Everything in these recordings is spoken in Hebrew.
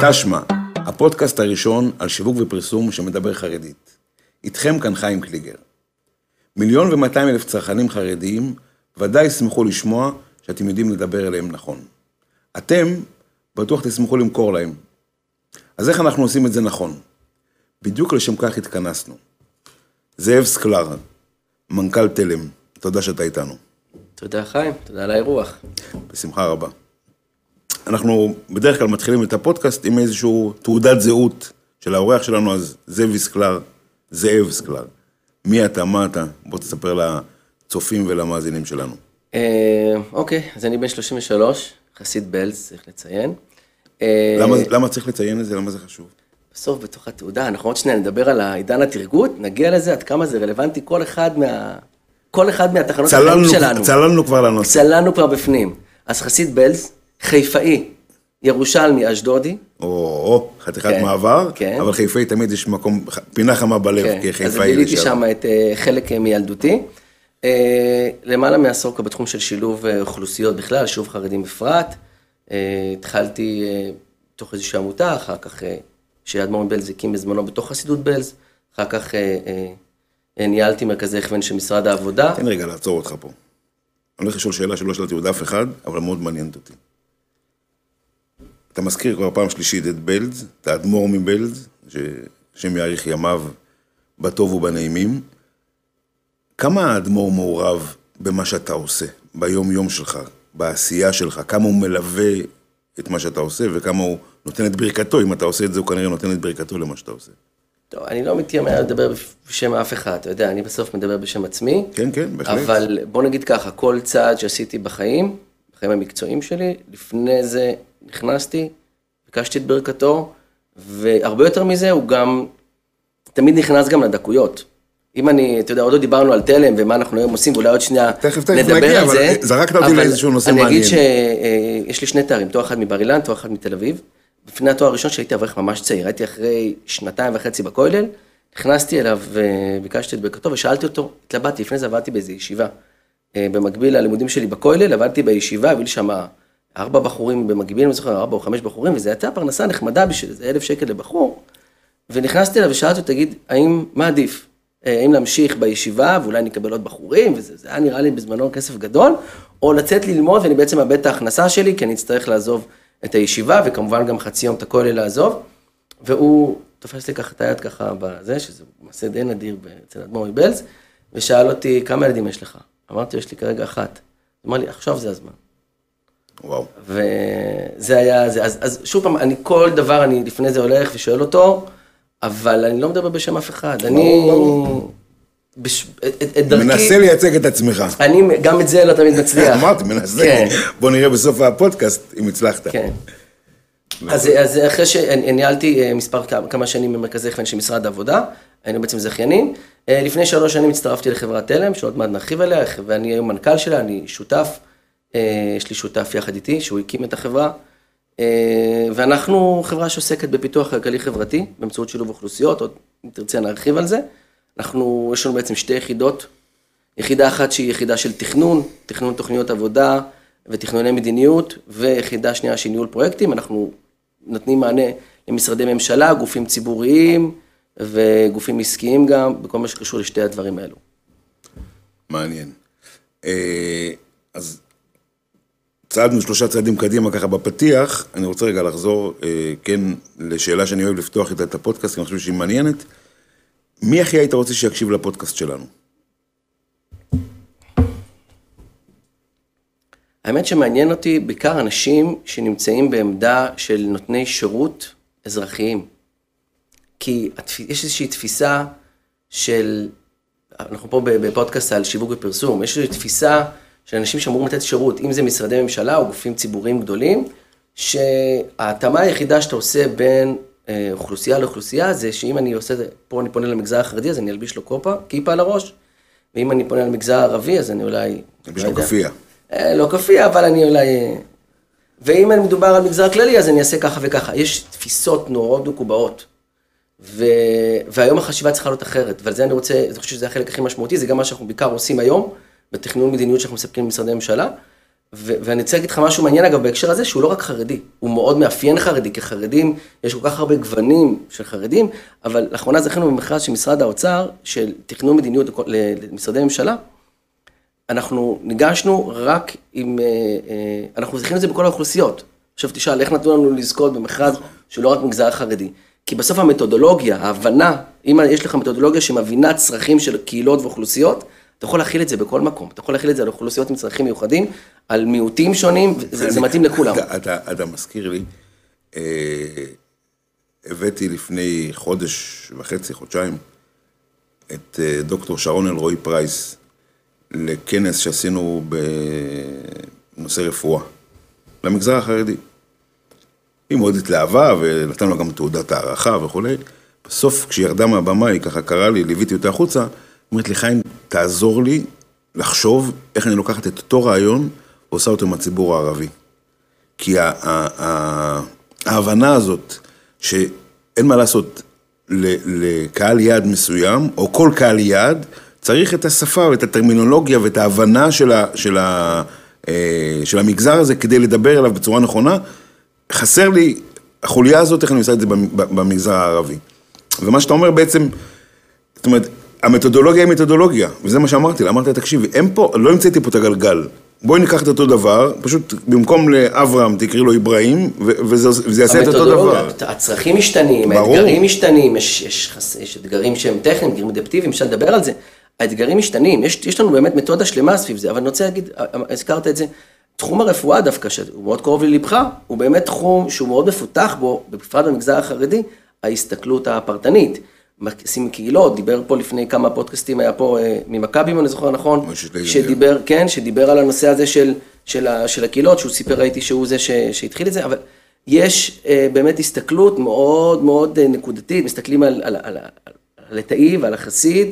תשמע, הפודקאסט הראשון על שיווק ופרסום שמדבר חרדית. איתכם כאן חיים קליגר. מיליון ומאתיים אלף צרכנים חרדיים ודאי ישמחו לשמוע שאתם יודעים לדבר אליהם נכון. אתם בטוח תשמחו למכור להם. אז איך אנחנו עושים את זה נכון? בדיוק לשם כך התכנסנו. זאב סקלר, מנכ"ל תלם, תודה שאתה איתנו. תודה חיים, תודה על האירוח. בשמחה רבה. אנחנו בדרך כלל מתחילים את הפודקאסט עם איזושהי תעודת זהות של האורח שלנו, אז זאב סקלר, זאב סקלר. מי אתה, מה אתה? בוא תספר לצופים ולמאזינים שלנו. אה, אוקיי, אז אני בן 33, חסיד בלז, צריך לציין. אה, למה, למה צריך לציין את זה? למה זה חשוב? בסוף, בתוך התעודה, אנחנו עוד שנייה נדבר על העידן התרגות, נגיע לזה, עד כמה זה רלוונטי, כל אחד מה... כל אחד מהתחנות החיים שלנו. צללנו כבר לנושא. צללנו כבר בפנים. אז חסיד בלז, חיפאי, ירושלמי, אשדודי. או, או, חתיכת כן, מעבר, כן. אבל חיפאי תמיד יש מקום, פינה חמה בלב, כן, כחיפאי אז גיליתי לשעבר. שם את אה, חלק אה, מילדותי. אה, למעלה מעשור כבר בתחום של שילוב אוכלוסיות בכלל, שילוב חרדים בפרט. אה, התחלתי בתוך איזושהי עמותה, אחר כך שאדמו"ר מבלז הקים בזמנו בתוך חסידות בלז, אחר כך ניהלתי מרכזי הכוון של משרד העבודה. תן רגע לעצור אותך פה. אני הולך לשאול שאלה שלא שאלתי עוד אף אחד, אבל מאוד מעניינת אותי. אתה מזכיר כבר פעם שלישית את בלז, את האדמו"ר מבלז, שהשם יאריך ימיו בטוב ובנעימים. כמה האדמו"ר מעורב במה שאתה עושה, ביום-יום שלך, בעשייה שלך? כמה הוא מלווה את מה שאתה עושה, וכמה הוא נותן את ברכתו, אם אתה עושה את זה, הוא כנראה נותן את ברכתו למה שאתה עושה. טוב, אני לא מתיימר לדבר בשם אף אחד, אתה יודע, אני בסוף מדבר בשם עצמי. כן, כן, בהחלט. אבל בוא נגיד ככה, כל צעד שעשיתי בחיים, בחיים המקצועיים שלי, לפני זה נכנסתי, ביקשתי את ברכתו, והרבה יותר מזה, הוא גם תמיד נכנס גם לדקויות. אם אני, אתה יודע, עוד לא דיברנו על תלם ומה אנחנו היום עושים, ואולי עוד שנייה תכף, תכף נדבר נגיע, על אבל זה. זרקת אותי לאיזשהו נושא אני מעניין. אגיד שיש לי שני תארים, תואר אחד מבר אילן, תואר אחד מתל אביב. לפני התואר הראשון שהייתי אברך ממש צעיר, הייתי אחרי שנתיים וחצי בכולל, נכנסתי אליו וביקשתי את ברכתו ושאלתי אותו, התלבטתי, לפני זה עבדתי באיזו ישיבה. אה, במקביל ללימודים שלי בכולל, עבדתי בישיבה, הביא לי שם ארבע בחורים במקביל, אני זוכר, ארבע או חמש בחורים, וזו הייתה פרנסה נחמדה בשביל איזה אלף שקל לבחור. ונכנסתי אליו ושאלתי אותו, תגיד, האם, מה עדיף? אה, האם להמשיך בישיבה ואולי נקבל עוד בחורים, וזה זה היה נראה לי בזמנו כסף גדול, או לצאת ללמוד ואני בעצם מאבד את ההכנסה שלי, כי אני אצטרך לעזוב את הישיבה, וכמובן גם חצי יום את הכולל לעזוב. והוא תופס לי ככה את היד ככה בזה, שזה מעשה די נדיר אצל אדמו"ר מבלז, ושאל אותי, כמה ילדים יש לך? אמרתי, יש לי כרגע אחת. אמר לי, עכשיו זה הזמן. וואו. וזה היה זה. אז, אז שוב פעם, אני כל דבר, אני לפני זה הולך ושואל אותו, אבל אני לא מדבר בשם אף אחד. אני... ברור. בש... את, את, דרכי... מנסה לייצג את עצמך. אני, גם את זה לא תמיד מצליח. אמרתי, מנסה. כן, בוא נראה בסוף הפודקאסט אם הצלחת. כן. אז, אז אחרי שניהלתי אה, מספר כמה, שנים במרכזי הכוון של משרד העבודה, היינו בעצם זכיינים. אה, לפני שלוש שנים הצטרפתי לחברת תלם, שעוד מעט נרחיב עליה, ואני היום מנכ"ל שלה, אני שותף, יש לי שותף יחד איתי, שהוא הקים את החברה. אה, ואנחנו חברה שעוסקת בפיתוח כלכלי חברתי, באמצעות שילוב אוכלוסיות, עוד אם תרצה נרחיב על זה. אנחנו, יש לנו בעצם שתי יחידות, יחידה אחת שהיא יחידה של תכנון, תכנון תוכניות עבודה ותכנוני מדיניות, ויחידה שנייה שהיא ניהול פרויקטים, אנחנו נותנים מענה למשרדי ממשלה, גופים ציבוריים וגופים עסקיים גם, בכל מה שקשור לשתי הדברים האלו. מעניין. אה, אז צעדנו שלושה צעדים קדימה ככה בפתיח, אני רוצה רגע לחזור, אה, כן, לשאלה שאני אוהב לפתוח איתה את הפודקאסט, כי אני חושב שהיא מעניינת. מי הכי היית רוצה שיקשיב לפודקאסט שלנו? האמת שמעניין אותי בעיקר אנשים שנמצאים בעמדה של נותני שירות אזרחיים. כי. יש איזושהי תפיסה של, אנחנו פה בפודקאסט על שיווק ופרסום, יש איזושהי תפיסה של אנשים שאמורים לתת שירות, אם זה משרדי ממשלה או גופים ציבוריים גדולים, שההתאמה היחידה שאתה עושה בין אה, אוכלוסייה לאוכלוסייה זה שאם אני עושה, פה אני פונה למגזר החרדי אז אני אלביש לו קופה, כיפה על הראש, ואם אני פונה למגזר הערבי אז אני אולי... יש לא לו. כפייה. אה, לא כפייה, אבל אני אולי... אה, ואם אני מדובר על מגזר כללי, אז אני אעשה ככה וככה. יש תפיסות נוראות מקובעות. ו... והיום החשיבה צריכה להיות אחרת, ועל זה אני רוצה, אני חושב שזה החלק הכי משמעותי, זה גם מה שאנחנו בעיקר עושים היום, בתכנון מדיניות שאנחנו מספקים למשרדי ממשלה. ו- ואני רוצה להגיד לך משהו מעניין אגב בהקשר הזה, שהוא לא רק חרדי, הוא מאוד מאפיין חרדי, כי חרדים, יש כל כך הרבה גוונים של חרדים, אבל לאחרונה זכינו במכרז של משרד האוצר, של תכנון מדיניות למשרדי ממשלה, אנחנו ניגשנו רק עם, אה, אה, אנחנו זכינו את זה בכל האוכלוסיות. עכשיו תשאל, איך נתנו לנו לזכות במכרז שהוא לא רק מגזר חרדי? כי בסוף המתודולוגיה, ההבנה, אם יש לך מתודולוגיה שמבינה צרכים של קהילות ואוכלוסיות, אתה יכול להכיל את זה בכל מקום. אתה יכול להכיל את זה על אוכלוסיות עם צרכים מיוחדים, על מיעוטים שונים, זה, מתאים לכולם. אתה, אתה, אתה מזכיר לי, אה, הבאתי לפני חודש וחצי, חודשיים, את אה, דוקטור שרון אלרועי פרייס לכנס שעשינו בנושא רפואה, למגזר החרדי. היא מאוד התלהבה, ונתנו לה גם תעודת הערכה וכולי. בסוף, כשהיא ירדה מהבמה, היא ככה קראה לי, ליוויתי אותה החוצה, אומרת לי, חיים, תעזור לי לחשוב איך אני לוקחת את אותו רעיון ועושה אותו עם הציבור הערבי. כי ההבנה הזאת, שאין מה לעשות לקהל יעד מסוים, או כל קהל יעד, צריך את השפה ואת הטרמינולוגיה ואת ההבנה של, ה, של, ה, אה, של המגזר הזה כדי לדבר אליו בצורה נכונה. חסר לי, החוליה הזאת, איך אני עושה את זה במ- במגזר הערבי. ומה שאתה אומר בעצם, זאת אומרת, המתודולוגיה היא מתודולוגיה, וזה מה שאמרתי לה, אמרתי לה, תקשיבי, אין פה, לא המצאתי פה את הגלגל. בואי ניקח את אותו דבר, פשוט במקום לאברהם תקראי לו אברהים, וזה, וזה יעשה את אותו דבר. הצרכים משתנים, ברור. האתגרים משתנים, יש, יש, חס- יש אתגרים שהם טכניים, אתגרים אדפטיביים, אפשר לדבר על זה. האתגרים משתנים, יש, יש לנו באמת מתודה שלמה סביב זה, אבל אני רוצה להגיד, הזכרת את זה, תחום הרפואה דווקא, שהוא מאוד קרוב ללבך, הוא באמת תחום שהוא מאוד מפותח בו, בפרט במגזר החרדי, ההסתכלות הפרטנית. עושים קהילות, דיבר פה לפני כמה פודקאסטים, היה פה אה, ממכבי, אם אני זוכר נכון. שדיבר, כן, שדיבר על הנושא הזה של, של, ה, של הקהילות, שהוא סיפר, ראיתי שהוא זה ש, שהתחיל את זה, אבל יש אה, באמת הסתכלות מאוד מאוד אה, נקודתית, מסתכלים על, על, על, על, על התאי ועל החסיד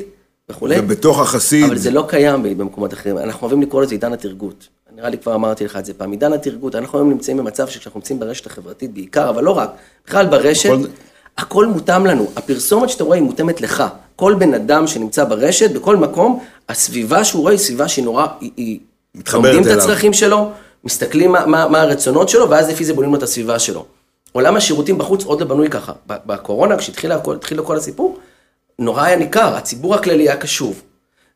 וכולי, ובתוך החסיד, אבל זה לא קיים במקומות אחרים, אנחנו אוהבים לקרוא לזה עידן התרגות. נראה לי כבר אמרתי לך את זה פעם, עידן התרגות, אנחנו היום נמצאים במצב שכשאנחנו נמצאים ברשת החברתית בעיקר, אבל לא רק, בכלל ברשת, בכל- הכל מותאם לנו. הפרסומת שאתה רואה היא מותאמת לך. כל בן אדם שנמצא ברשת, בכל מקום, הסביבה שהוא רואה היא סביבה שהיא נורא, היא... מתחברת לומדים את אליו. הצרכים שלו, מסתכלים מה, מה, מה הרצונות שלו, ואז לפי זה בונים לו את הסביבה שלו. עולם השירותים בחוץ עוד לא בנוי ככה. בקורונה, כשהתחיל התחיל כל הסיפור, נורא היה ניכר, הציבור הכללי היה קשוב.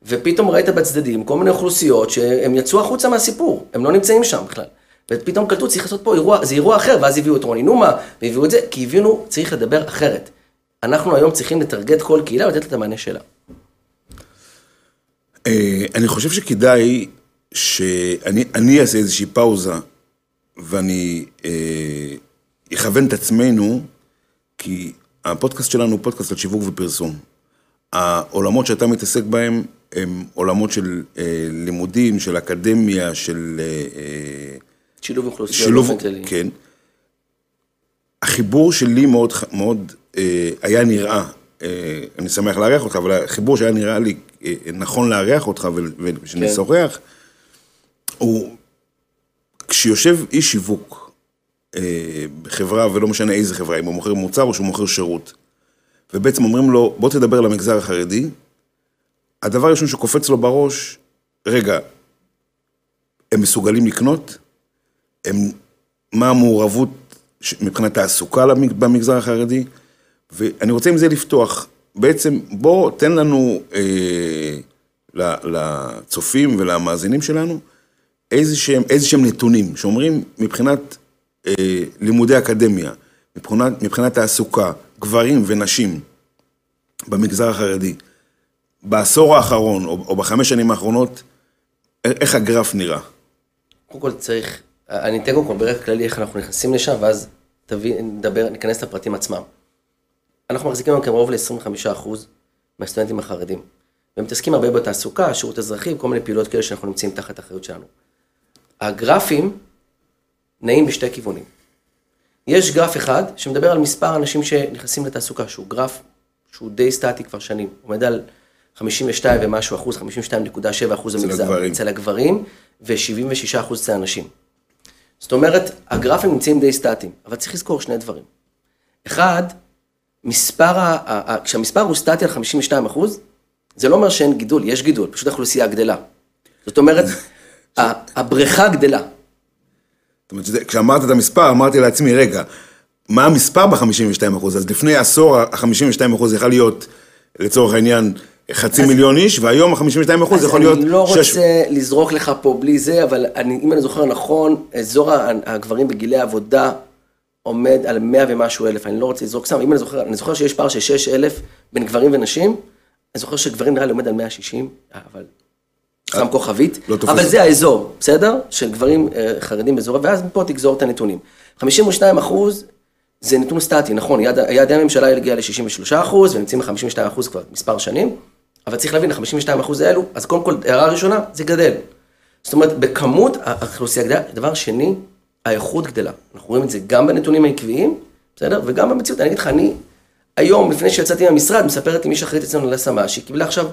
ופתאום ראית בצדדים כל מיני אוכלוסיות שהם יצאו החוצה מהסיפור, הם לא נמצאים שם בכלל. ופתאום קלטו, צריך לעשות פה אירוע, זה אירוע אחר, ואז הביאו את רוני נומה, והביאו את זה, כי הבינו, צריך לדבר אחרת. אנחנו היום צריכים לטרגט כל קהילה ולתת לה את המענה שלה. אה, אני חושב שכדאי שאני אני אעשה איזושהי פאוזה, ואני אה, אכוון את עצמנו, כי הפודקאסט שלנו הוא פודקאסט על שיווק ופרסום. העולמות שאתה מתעסק בהם הם עולמות של אה, לימודים, של אקדמיה, של... אה, אה, שילוב אוכלוסיות באופן כללי. כן. החיבור שלי מאוד, מאוד אה, היה נראה, אה, אני שמח לארח אותך, אבל החיבור שהיה נראה לי אה, נכון לארח אותך ושנשוחח, הוא כשיושב איש שיווק אה, בחברה, ולא משנה איזה חברה, אם הוא מוכר מוצר או שהוא מוכר שירות, ובעצם אומרים לו, בוא תדבר למגזר החרדי, הדבר הראשון שקופץ לו בראש, רגע, הם מסוגלים לקנות? הם, מה המעורבות מבחינת תעסוקה במגזר החרדי, ואני רוצה עם זה לפתוח. בעצם, בוא, תן לנו, אה, לצופים ולמאזינים שלנו, איזה שהם, איזה שהם נתונים, שאומרים מבחינת אה, לימודי אקדמיה, מבחינת, מבחינת תעסוקה, גברים ונשים במגזר החרדי, בעשור האחרון, או, או בחמש שנים האחרונות, איך הגרף נראה? קודם כל צריך, אני אתן קודם כל ברקע כללי איך אנחנו נכנסים לשם, ואז נדבר, ניכנס לפרטים עצמם. אנחנו מחזיקים היום קרוב ל-25% מהסטודנטים החרדים. והם מתעסקים הרבה בתעסוקה, שירות אזרחי, כל מיני פעילויות כאלה שאנחנו נמצאים תחת האחריות שלנו. הגרפים נעים בשתי כיוונים. יש גרף אחד שמדבר על מספר אנשים שנכנסים לתעסוקה, שהוא גרף שהוא די סטטי כבר שנים, עומד על 52 ומשהו אחוז, 52.7 אחוז במגזר. אצל הגברים, ו-76 אחוז אצל הנשים. זאת אומרת, הגרפים נמצאים די סטטיים, אבל צריך לזכור שני דברים. אחד, מספר, ה- ה- ה- כשהמספר הוא סטטי על 52 אחוז, זה לא אומר שאין גידול, יש גידול, פשוט האוכלוסייה גדלה. זאת אומרת, הבריכה גדלה. זאת אומרת, שזה- כשאמרת את המספר, אמרתי לעצמי, רגע, מה המספר ב-52 אחוז? אז לפני עשור ה-52 אחוז יכול להיות, לצורך העניין, חצי מיליון איש, והיום ה-52 אחוז יכול להיות... אז אני לא שש- רוצה לזרוק לך פה בלי זה, אבל אני, אם אני זוכר נכון, אזור הגברים בגילי העבודה עומד על 100 ומשהו אלף, אני לא רוצה לזרוק סתם, אם אני זוכר, אני זוכר שיש פער של 6 אלף בין גברים ונשים, אני זוכר שגברים נראה לי עומד על 160, אבל שם כוכבית, לא תופס. אבל זה האזור, בסדר? של גברים אה, חרדים באזור, ואז מפה תגזור את הנתונים. 52 אחוז זה נתון סטטי, נכון, יעד- יעדי הממשלה הגיע ל-63 אחוז, ונמצאים ב-52 אחוז כבר מספר שנים, אבל צריך להבין, ה-52 אחוז האלו, אז קודם כל, הערה ראשונה, זה גדל. זאת אומרת, בכמות האוכלוסייה גדלה, דבר שני, האיכות גדלה. אנחנו רואים את זה גם בנתונים העקביים, בסדר? וגם במציאות. אני אגיד לך, אני, היום, לפני שיצאתי מהמשרד, מספרת לי מי שאחראית אצלנו על השמה, שהיא קיבלה עכשיו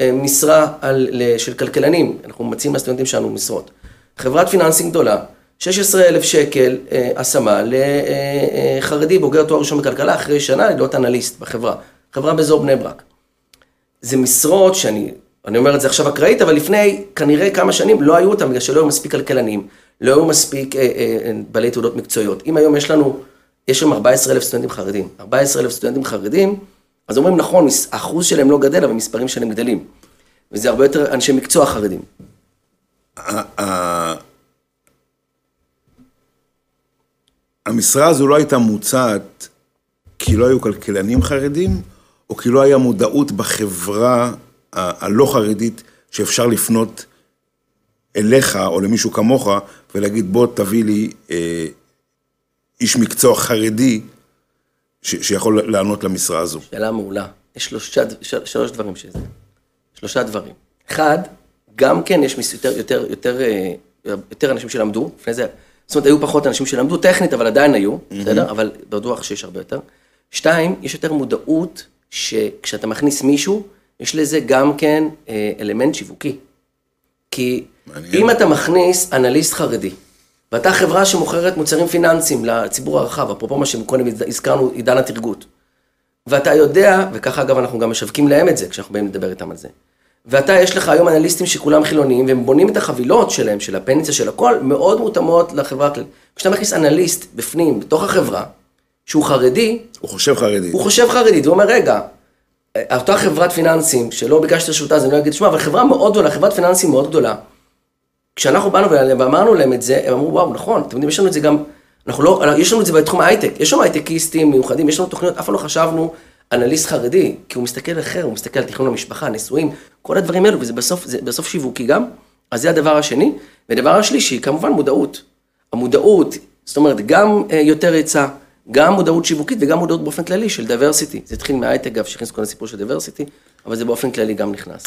אה, משרה על, של כלכלנים, אנחנו מציעים לסטודנטים שלנו משרות. חברת פיננסים גדולה, 16,000 שקל אה, השמה לחרדי בוגר תואר ראשון בכלכלה, אחרי שנה להיות אנליסט בחברה. חברה באזור בני ברק. זה משרות שאני, אני אומר את זה עכשיו אקראית, אבל לפני כנראה כמה שנים לא היו אותם, בגלל שלא היו מספיק כלכלנים, לא היו מספיק אה, אה, בעלי תעודות מקצועיות. אם היום יש לנו, יש שם 14,000 סטודנטים חרדים, 14,000 סטודנטים חרדים, אז אומרים נכון, האחוז שלהם לא גדל, אבל המספרים שלהם גדלים. וזה הרבה יותר אנשי מקצוע חרדים. המשרה הזו לא הייתה מוצעת כי לא היו כלכלנים חרדים, או כי לא היה מודעות בחברה הלא חרדית שאפשר לפנות אליך או למישהו כמוך ולהגיד בוא תביא לי אה, איש מקצוע חרדי ש- שיכול לענות למשרה הזו. שאלה מעולה. יש שלושה, שלוש דברים שזה. שלושה דברים. אחד, גם כן יש מס- יותר, יותר, יותר, אה, יותר אנשים שלמדו, לפני זה, זאת אומרת, היו פחות אנשים שלמדו טכנית, אבל עדיין היו, בסדר? אבל בטוח שיש הרבה יותר. שתיים, יש יותר מודעות שכשאתה מכניס מישהו, יש לזה גם כן אה, אלמנט שיווקי. כי מעניין. אם אתה מכניס אנליסט חרדי, ואתה חברה שמוכרת מוצרים פיננסיים לציבור הרחב, אפרופו מה שקודם הזכרנו, עידן התרגות, ואתה יודע, וככה אגב אנחנו גם משווקים להם את זה, כשאנחנו באים לדבר איתם על זה. ואתה, יש לך היום אנליסטים שכולם חילוניים, והם בונים את החבילות שלהם, של הפנסיה, של הכל, מאוד מותאמות לחברה הכללית. כשאתה מכניס אנליסט בפנים, בתוך החברה, שהוא חרדי, הוא חושב חרדי. הוא חושב חרדית, הוא אומר, רגע, אותה חברת פיננסים, שלא ביקשתי את רשותה, אז אני לא אגיד, שמע, אבל חברה מאוד גדולה, חברת פיננסים מאוד גדולה. כשאנחנו באנו ואמרנו להם את זה, הם אמרו, וואו, נכון, אתם יודעים, יש לנו את זה גם, אנחנו לא, יש לנו את זה בתחום ההייטק, יש לנו הייטקיסטים מיוחדים, יש לנו תוכניות, אף פעם לא חשבנו אנליסט חרדי, כי הוא מסתכל אחר, הוא מסתכל על תכנון המשפחה, נישואים, כל הדברים האלו, וזה בסוף, זה בסוף שיווקי גם. אז זה הדבר השני. ודבר השלישי, כמובן מודעות. המודעות, זאת אומרת, גם אה, יותר היצע, גם מודעות שיווקית וגם מודעות באופן כללי של diversity. זה התחיל מההייטק, אגב, שהכניס כל הסיפור של diversity, אבל זה באופן כללי גם נכנס.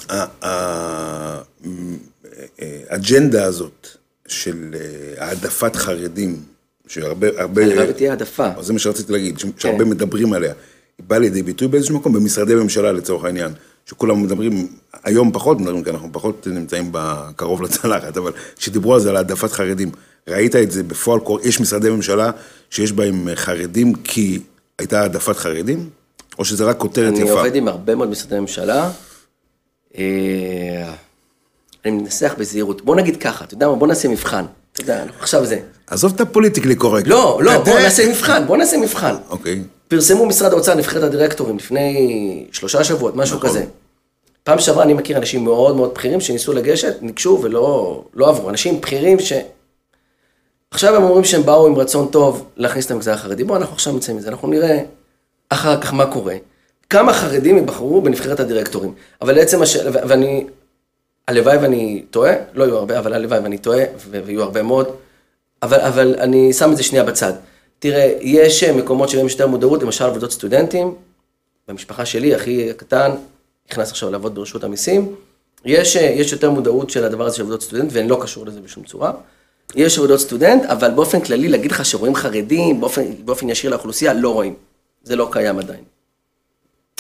האג'נדה הזאת של אה, העדפת חרדים, שהרבה, הרבה... הלוואי ותהיה העדפה. זה מה שרציתי להגיד, ש- שהרבה מדברים עליה. היא באה לידי ביטוי באיזשהו מקום במשרדי ממשלה לצורך העניין, שכולם מדברים, היום פחות מדברים, כי אנחנו פחות נמצאים קרוב לצלחת, אבל כשדיברו על זה, על העדפת חרדים, ראית את זה בפועל, יש משרדי ממשלה שיש בהם חרדים כי הייתה העדפת חרדים, או שזה רק כותרת אני יפה? עובד עם הרבה מאוד משרדי ממשלה. אה, אני מנסח בזהירות. בוא נגיד ככה, אתה יודע מה? בוא נעשה מבחן. אתה יודע, עכשיו זה. עזוב את הפוליטיקלי קורקט. לא, לא, בוא נעשה מבחן, בוא נעשה מבחן. אוקיי. פרסמו משרד האוצר נבחרת הדירקטורים לפני שלושה שבועות, משהו נכון. כזה. פעם שעברה אני מכיר אנשים מאוד מאוד בכירים שניסו לגשת, ניגשו ולא לא עברו. אנשים בכירים ש... עכשיו הם אומרים שהם באו עם רצון טוב להכניס את המגזר החרדי. בואו, אנחנו עכשיו נמצאים מזה, אנחנו נראה אחר כך מה קורה. כמה חרדים ייבחרו בנבחרת הדירקטורים. אבל לעצם השאלה, ואני, הלוואי ואני טועה, לא יהיו הרבה, אבל הלוואי ואני טועה, ויהיו הרבה מאוד, אבל, אבל אני שם את זה שנייה בצד. תראה, יש מקומות שבהם יש יותר מודעות, למשל עבודות סטודנטים, במשפחה שלי, אחי הקטן, נכנס עכשיו לעבוד ברשות המיסים, יש, יש יותר מודעות של הדבר הזה של עבודות סטודנט, ואני לא קשור לזה בשום צורה. יש עבודות סטודנט, אבל באופן כללי, להגיד לך שרואים חרדים באופן, באופן ישיר לאוכלוסייה, לא רואים. זה לא קיים עדיין.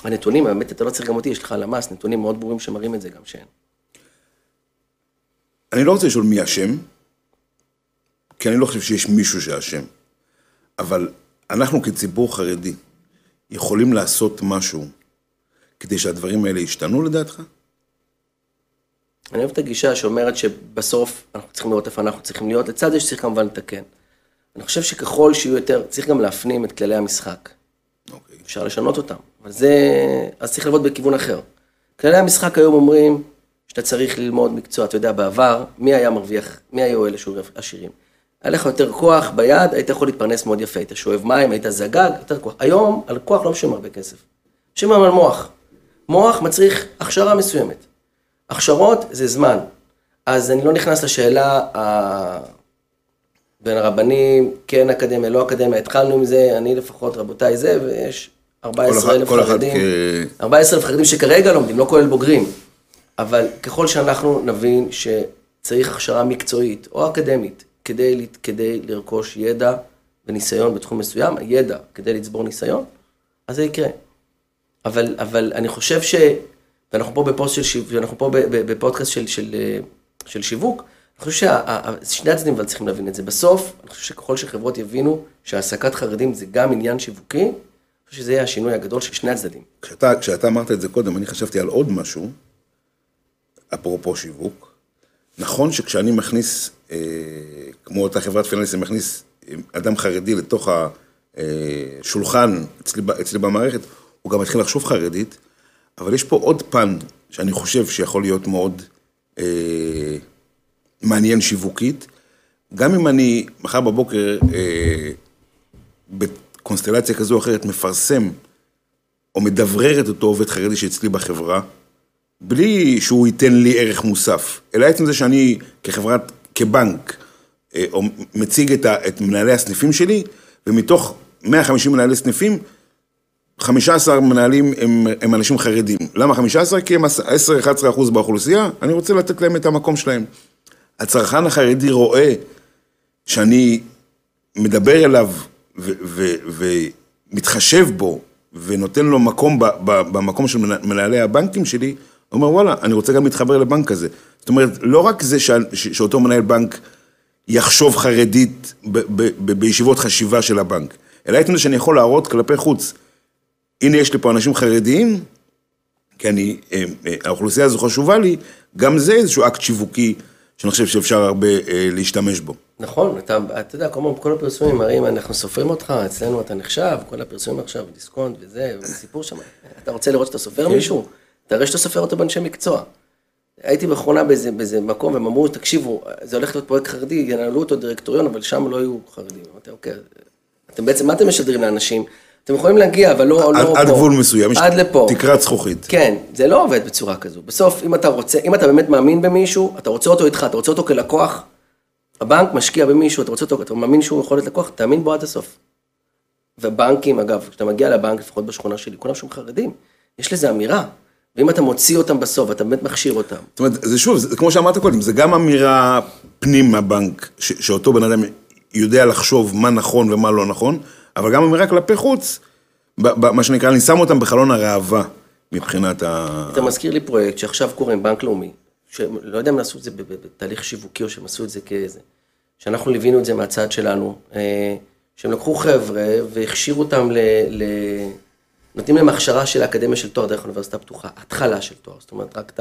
הנתונים, האמת, אתה לא צריך גם אותי, יש לך למ"ס, נתונים מאוד ברורים שמראים את זה גם שאין. אני לא רוצה לשאול מי אשם, כי אני לא חושב שיש מישהו שאשם, אבל אנחנו כציבור חרדי יכולים לעשות משהו כדי שהדברים האלה ישתנו לדעתך? אני אוהב את הגישה שאומרת שבסוף אנחנו צריכים לראות איפה אנחנו צריכים להיות, לצד זה שצריך כמובן לתקן. אני חושב שככל שיהיו יותר, צריך גם להפנים את כללי המשחק. אוקיי. אפשר לשנות אותם, אבל זה, אז צריך לעבוד בכיוון אחר. כללי המשחק היום אומרים שאתה צריך ללמוד מקצוע, אתה יודע, בעבר, מי היה מרוויח, מי היו אלה שהיו עשירים? היה לך יותר כוח ביד, היית יכול להתפרנס מאוד יפה, היית שואב מים, היית זגג, יותר כוח. היום, על כוח לא משלמים הרבה כסף. משלמים על מוח. מוח מצריך הכשרה מסוימת. הכשרות זה זמן. אז אני לא נכנס לשאלה ה... בין הרבנים, כן אקדמיה, לא אקדמיה, התחלנו עם זה, אני לפחות, רבותיי, זה, ויש 14 אלף חרדים, כ... 14 אלף חרדים שכרגע לומדים, לא כולל בוגרים. אבל ככל שאנחנו נבין שצריך הכשרה מקצועית או אקדמית כדי, כדי לרכוש ידע וניסיון בתחום מסוים, ידע כדי לצבור ניסיון, אז זה יקרה. אבל, אבל אני חושב ש... ואנחנו פה בפוסט של שיווק, ואנחנו פה בפודקאסט של, של, של שיווק, אני חושב ששני הצדדים אבל צריכים להבין את זה. בסוף, אני חושב שככל שחברות יבינו שהעסקת חרדים זה גם עניין שיווקי, אני חושב שזה יהיה השינוי הגדול של שני הצדדים. כשאתה, כשאתה אמרת את זה קודם, אני חשבתי על עוד משהו, אפרופו שיווק. נכון שכשאני מכניס, אה, כמו אותה חברת פיננסים, מכניס אדם חרדי לתוך השולחן אה, אצלי, אצלי במערכת, הוא גם מתחיל לחשוב חרדית, אבל יש פה עוד פן שאני חושב שיכול להיות מאוד אה, מעניין שיווקית. גם אם אני מחר בבוקר, אה, בקונסטלציה כזו או אחרת, מפרסם או מדברר את אותו עובד חרדי שאצלי בחברה, בלי שהוא ייתן לי ערך מוסף, אלא עצם זה שאני כחברת, כבנק, אה, או מציג את, ה, את מנהלי הסניפים שלי, ומתוך 150 מנהלי סניפים, 15 מנהלים הם, הם אנשים חרדים. למה 15? כי הם 10-11 אחוז באוכלוסייה, אני רוצה לתת להם את המקום שלהם. הצרכן החרדי רואה שאני מדבר אליו ומתחשב בו ונותן לו מקום במקום של מנהלי הבנקים שלי, הוא אומר, וואלה, אני רוצה גם להתחבר לבנק כזה. זאת אומרת, לא רק זה ש, ש, שאותו מנהל בנק יחשוב חרדית ב, ב, ב, בישיבות חשיבה של הבנק, אלא עצם זה שאני יכול להראות כלפי חוץ, הנה יש לי פה אנשים חרדיים, כי אני, אה, אה, האוכלוסייה הזו חשובה לי, גם זה איזשהו אקט שיווקי שאני חושב שאפשר הרבה אה, להשתמש בו. נכון, אתה, אתה יודע, כל, כל הפרסומים מראים, אנחנו סופרים אותך, אצלנו אתה נחשב, כל הפרסומים עכשיו, דיסקונט וזה, סיפור שם. אתה רוצה לראות שאתה סופר כן. מישהו? תראה שאתה סופר אותו באנשי מקצוע. הייתי באחרונה באיזה, באיזה מקום, והם אמרו, תקשיבו, זה הולך להיות פרויקט חרדי, ינהלו אותו דירקטוריון, אבל שם לא יהיו חרדים. אמרתי, אוקיי, אתם בעצם, מה אתם משדרים לאנשים? אתם יכולים להגיע, אבל לא, עד, לא עד פה. עד גבול מסוים, עד לפה. תקרת זכוכית. כן, זה לא עובד בצורה כזו. בסוף, אם אתה רוצה, אם אתה באמת מאמין במישהו, אתה רוצה אותו איתך, אתה רוצה אותו כלקוח, הבנק משקיע במישהו, אתה רוצה אותו, אתה מאמין שהוא יכול להיות לקוח, תאמין בו עד הסוף. ובנקים, אגב, כשאתה מגיע לבנק, לפחות בשכונה שלי, כולם שם חרדים, יש לזה אמירה. ואם אתה מוציא אותם בסוף, אתה באמת מכשיר אותם. זאת אומרת, זה שוב, זה, כמו שאמרת קודם, זה גם אמירה פנים מהבנק, ש, שאותו בן אדם יודע לחשוב מה נכון ומה לא נכון, אבל גם אמירה כלפי חוץ, מה שנקרא, אני שם אותם בחלון הראווה מבחינת ה... אתה מזכיר לי פרויקט שעכשיו קורה עם בנק לאומי, שלא יודע אם עשו את זה בתהליך שיווקי או שהם עשו את זה כאיזה, שאנחנו ליווינו את זה מהצד שלנו, אה, שהם לקחו חבר'ה והכשירו אותם ל... ל... נותנים להם הכשרה של האקדמיה של תואר דרך האוניברסיטה הפתוחה, התחלה של תואר, זאת אומרת, רק את